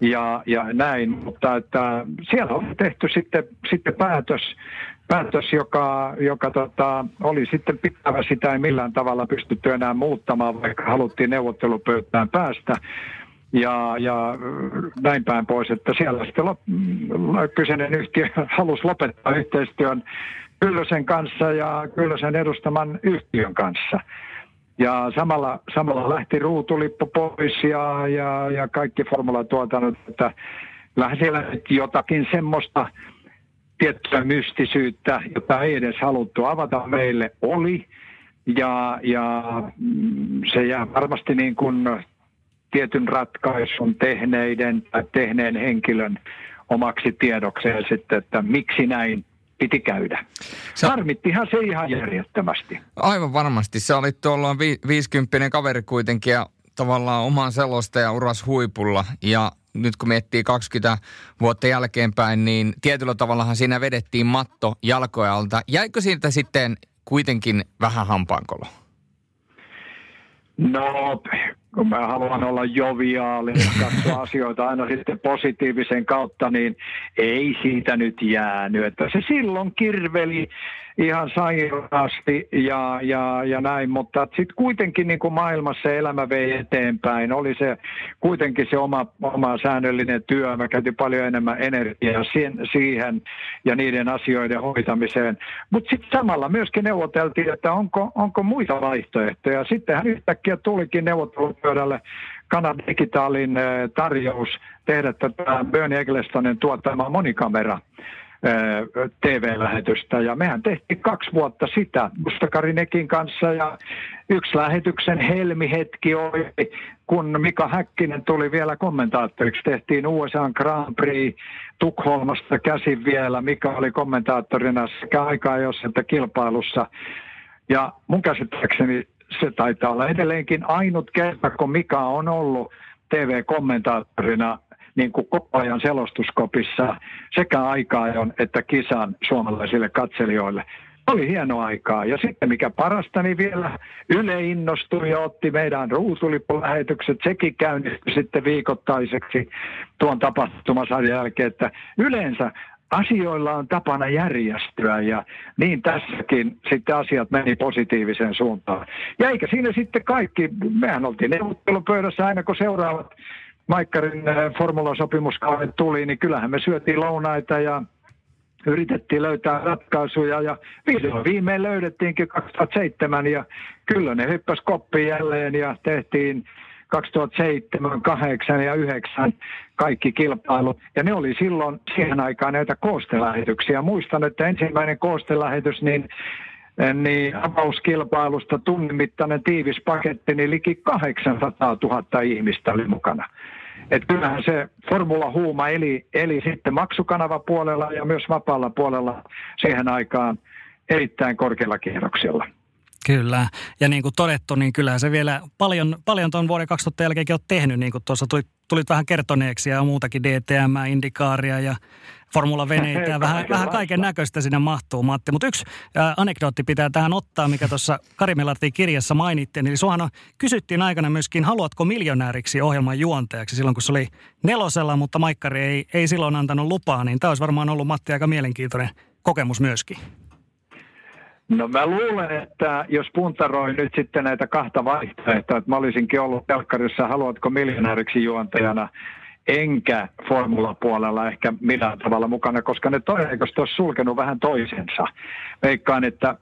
[SPEAKER 4] ja, ja näin, mutta että siellä on tehty sitten, sitten päätös, päätös, joka, joka tota, oli sitten pitävä, sitä ei millään tavalla pystytty enää muuttamaan, vaikka haluttiin neuvottelupöytään päästä ja, ja näin päin pois, että siellä sitten lop, kyseinen yhtiö halusi lopettaa yhteistyön Kyllösen kanssa ja Kyllösen edustaman yhtiön kanssa. Ja samalla, samalla lähti ruutulippu pois ja, ja, ja kaikki formulatuotannot, että vähän siellä jotakin semmoista tiettyä mystisyyttä, jota ei edes haluttu avata meille, oli. Ja, ja mm, se jää varmasti niin kuin tietyn ratkaisun tehneiden tai tehneen henkilön omaksi tiedokseen sitten, että miksi näin piti käydä. Se... Harmittihan se ihan järjettömästi.
[SPEAKER 5] Aivan varmasti. Se oli tuolla vi- 50 kaveri kuitenkin ja tavallaan oman selostaja uras huipulla. Ja nyt kun miettii 20 vuotta jälkeenpäin, niin tietyllä tavallahan siinä vedettiin matto jalkojalta. Jäikö siitä sitten kuitenkin vähän hampaankolo?
[SPEAKER 4] No, kun mä haluan olla joviaali ja katsoa asioita aina sitten positiivisen kautta, niin ei siitä nyt jäänyt. Että se silloin kirveli ihan sairaasti ja, ja, ja näin, mutta sitten kuitenkin niin kuin maailmassa elämä vei eteenpäin. Oli se kuitenkin se oma, oma säännöllinen työ. Mä käytin paljon enemmän energiaa siihen ja niiden asioiden hoitamiseen. Mutta sitten samalla myöskin neuvoteltiin, että onko, onko muita vaihtoehtoja. Sittenhän yhtäkkiä tulikin neuvottelupöydälle Kanan digitaalin eh, tarjous tehdä tätä Bernie Ecclestonin tuottama monikamera TV-lähetystä. Ja mehän tehtiin kaksi vuotta sitä Mustakarinekin kanssa ja yksi lähetyksen helmihetki oli, kun Mika Häkkinen tuli vielä kommentaattoriksi. Tehtiin USA Grand Prix Tukholmasta käsin vielä. Mika oli kommentaattorina sekä aikaa jos että kilpailussa. Ja mun käsittääkseni se taitaa olla edelleenkin ainut kerta, kun Mika on ollut TV-kommentaattorina niin kuin koko ajan selostuskopissa sekä aikaa että kisan suomalaisille katselijoille. Oli hieno aikaa. Ja sitten mikä parasta, niin vielä Yle innostui ja otti meidän ruutulippulähetykset. Sekin käynnistyi sitten viikoittaiseksi tuon tapahtumasarjan jälkeen, että yleensä asioilla on tapana järjestyä ja niin tässäkin sitten asiat meni positiiviseen suuntaan. Ja eikä siinä sitten kaikki, mehän oltiin neuvottelupöydässä aina kun seuraavat Maikkarin äh, formulasopimuskaudet tuli, niin kyllähän me syötiin lounaita ja yritettiin löytää ratkaisuja ja viimein löydettiinkin 2007 ja kyllä ne hyppäs koppiin jälleen ja tehtiin 2007, 8 ja 9 kaikki kilpailut. Ja ne oli silloin siihen aikaan näitä koostelähetyksiä. Muistan, että ensimmäinen koostelähetys, niin niin avauskilpailusta tunnin mittainen tiivis paketti, niin liki 800 000 ihmistä oli mukana. Että kyllähän se formula-huuma eli, eli sitten maksukanavapuolella ja myös vapaalla puolella siihen aikaan erittäin korkealla kierroksella.
[SPEAKER 2] Kyllä. Ja niin kuin todettu, niin kyllä se vielä paljon, paljon tuon vuoden 2000 jälkeenkin on tehnyt, niin kuin tuossa tulit, tulit vähän kertoneeksi ja muutakin DTM, Indikaaria ja formula-veneitä ja vähän, vähän kaiken näköistä sinne mahtuu, Matti. Mutta yksi ää, anekdootti pitää tähän ottaa, mikä tuossa Kari kirjassa mainittiin. Eli suhan kysyttiin aikana myöskin, haluatko miljonääriksi ohjelman juontajaksi silloin, kun se oli nelosella, mutta Maikkari ei, ei silloin antanut lupaa. Niin tämä olisi varmaan ollut Matti aika mielenkiintoinen kokemus myöskin.
[SPEAKER 4] No mä luulen, että jos puntaroi nyt sitten näitä kahta vaihtoehtoa, että mä olisinkin ollut telkkarissa haluatko miljonääriksi juontajana, enkä formulapuolella ehkä millään tavalla mukana, koska ne todennäköisesti olisi sulkenut vähän toisensa. Veikkaan, että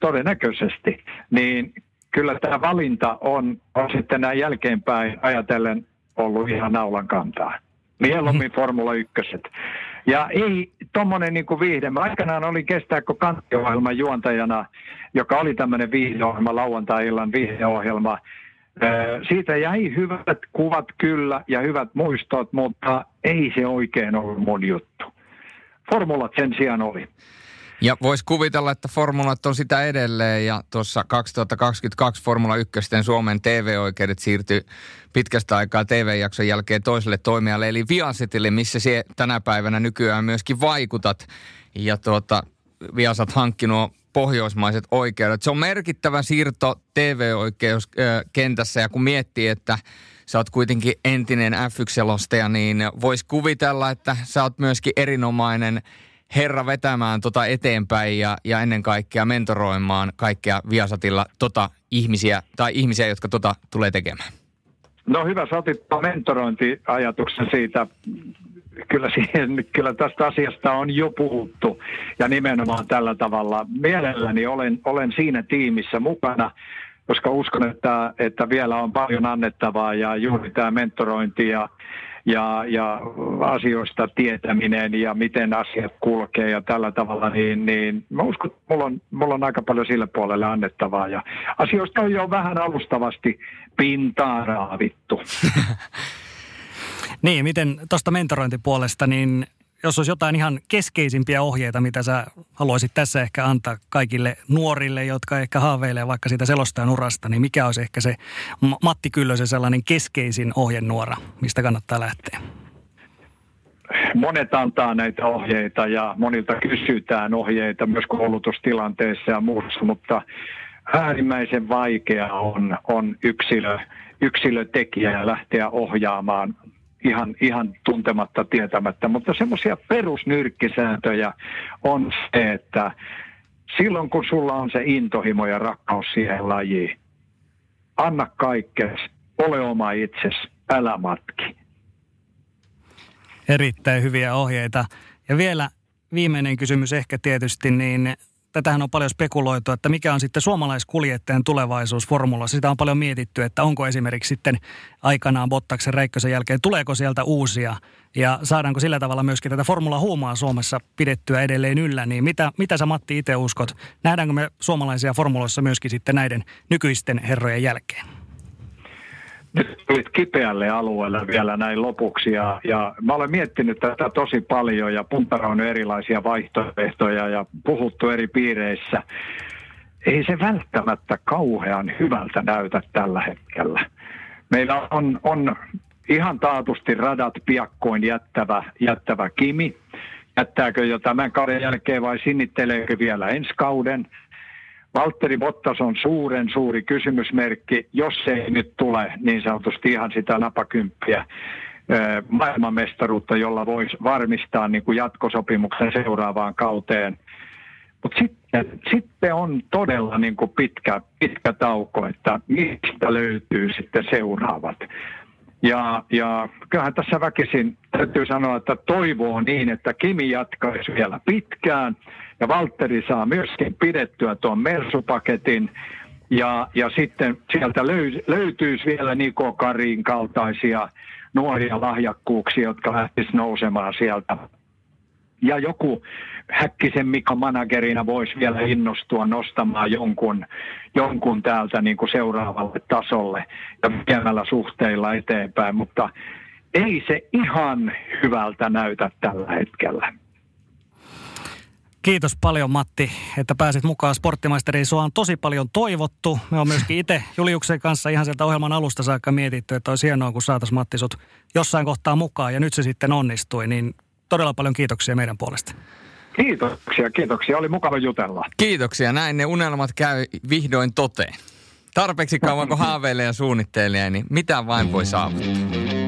[SPEAKER 4] todennäköisesti, niin kyllä tämä valinta on, on sitten näin jälkeenpäin ajatellen ollut ihan naulan kantaa. Mieluummin mhm. Formula 1. Ja ei tuommoinen niin viihde. Mä aikanaan olin kestääkö kanttiohjelman juontajana, joka oli tämmöinen viihdeohjelma, lauantai-illan viihdeohjelma. Siitä jäi hyvät kuvat kyllä ja hyvät muistot, mutta ei se oikein ollut mun juttu. Formulat sen sijaan oli.
[SPEAKER 5] Ja voisi kuvitella, että formulat on sitä edelleen ja tuossa 2022 Formula 1 Suomen TV-oikeudet siirtyi pitkästä aikaa TV-jakson jälkeen toiselle toimijalle, eli Viasetille, missä tänä päivänä nykyään myöskin vaikutat. Ja tuota, Viasat hankkinut pohjoismaiset oikeudet. Se on merkittävä siirto TV-oikeuskentässä ja kun miettii, että sä oot kuitenkin entinen F1-selostaja, niin voisi kuvitella, että sä oot myöskin erinomainen herra vetämään tota eteenpäin ja, ja ennen kaikkea mentoroimaan kaikkea Viasatilla tota ihmisiä tai ihmisiä, jotka tota tulee tekemään?
[SPEAKER 4] No hyvä, sä otit mentorointiajatuksen siitä. Kyllä, siihen, kyllä tästä asiasta on jo puhuttu ja nimenomaan tällä tavalla. Mielelläni olen, olen siinä tiimissä mukana, koska uskon, että, että vielä on paljon annettavaa ja juuri tämä mentorointi ja ja, ja asioista tietäminen ja miten asiat kulkee ja tällä tavalla, niin, niin mä uskon, että mulla on, mulla on aika paljon sille puolelle annettavaa ja asioista on jo vähän alustavasti pintaa raavittu.
[SPEAKER 2] niin, miten tuosta mentorointipuolesta, niin jos olisi jotain ihan keskeisimpiä ohjeita, mitä sä haluaisit tässä ehkä antaa kaikille nuorille, jotka ehkä haaveilee vaikka siitä selostajan urasta, niin mikä olisi ehkä se Matti Kyllösen sellainen keskeisin ohjenuora, mistä kannattaa lähteä?
[SPEAKER 4] Monet antaa näitä ohjeita ja monilta kysytään ohjeita myös koulutustilanteissa ja muussa, mutta äärimmäisen vaikea on, on yksilö, yksilötekijä lähteä ohjaamaan ihan, ihan tuntematta, tietämättä, mutta semmoisia perusnyrkkisääntöjä on se, että silloin kun sulla on se intohimo ja rakkaus siihen lajiin, anna kaikkea, ole oma itses, älä matki.
[SPEAKER 2] Erittäin hyviä ohjeita. Ja vielä viimeinen kysymys ehkä tietysti, niin tätähän on paljon spekuloitu, että mikä on sitten suomalaiskuljettajan tulevaisuus formulassa. Sitä on paljon mietitty, että onko esimerkiksi sitten aikanaan Bottaksen Räikkösen jälkeen, tuleeko sieltä uusia ja saadaanko sillä tavalla myöskin tätä formula-huumaa Suomessa pidettyä edelleen yllä. Niin mitä, mitä sä Matti itse uskot? Nähdäänkö me suomalaisia formuloissa myöskin sitten näiden nykyisten herrojen jälkeen?
[SPEAKER 4] Nyt tulit kipeälle alueelle vielä näin lopuksi ja, ja mä olen miettinyt tätä tosi paljon ja puntaroinut erilaisia vaihtoehtoja ja puhuttu eri piireissä. Ei se välttämättä kauhean hyvältä näytä tällä hetkellä. Meillä on, on ihan taatusti radat piakkoin jättävä, jättävä Kimi. Jättääkö jo tämän kauden jälkeen vai sinnitteleekö vielä ensi kauden? Valtteri Bottas on suuren suuri kysymysmerkki, jos se ei nyt tule niin sanotusti ihan sitä napakymppiä maailmanmestaruutta, jolla voisi varmistaa niin kuin jatkosopimuksen seuraavaan kauteen. Mutta sitten, sitten on todella niin kuin pitkä, pitkä tauko, että mistä löytyy sitten seuraavat. Ja, ja kyllähän tässä väkisin täytyy sanoa, että toivoo niin, että Kimi jatkaisi vielä pitkään – ja Valtteri saa myöskin pidettyä tuon Mersupaketin. Ja, ja sitten sieltä löy, löytyisi vielä Niko Karin kaltaisia nuoria lahjakkuuksia, jotka lähtisivät nousemaan sieltä. Ja joku Häkkisen Mika managerina voisi vielä innostua nostamaan jonkun, jonkun täältä niin kuin seuraavalle tasolle ja viemällä suhteilla eteenpäin, mutta ei se ihan hyvältä näytä tällä hetkellä.
[SPEAKER 2] Kiitos paljon Matti, että pääsit mukaan Sporttimaisteriin. Sua on tosi paljon toivottu. Me on myöskin itse Juliuksen kanssa ihan sieltä ohjelman alusta saakka mietitty, että olisi hienoa, kun saataisiin Matti sut jossain kohtaa mukaan. Ja nyt se sitten onnistui, niin todella paljon kiitoksia meidän puolesta.
[SPEAKER 4] Kiitoksia, kiitoksia. Oli mukava jutella.
[SPEAKER 5] Kiitoksia. Näin ne unelmat käy vihdoin toteen. Tarpeeksi kauan kun haaveilee ja suunnittelee, niin mitä vain voi saavuttaa.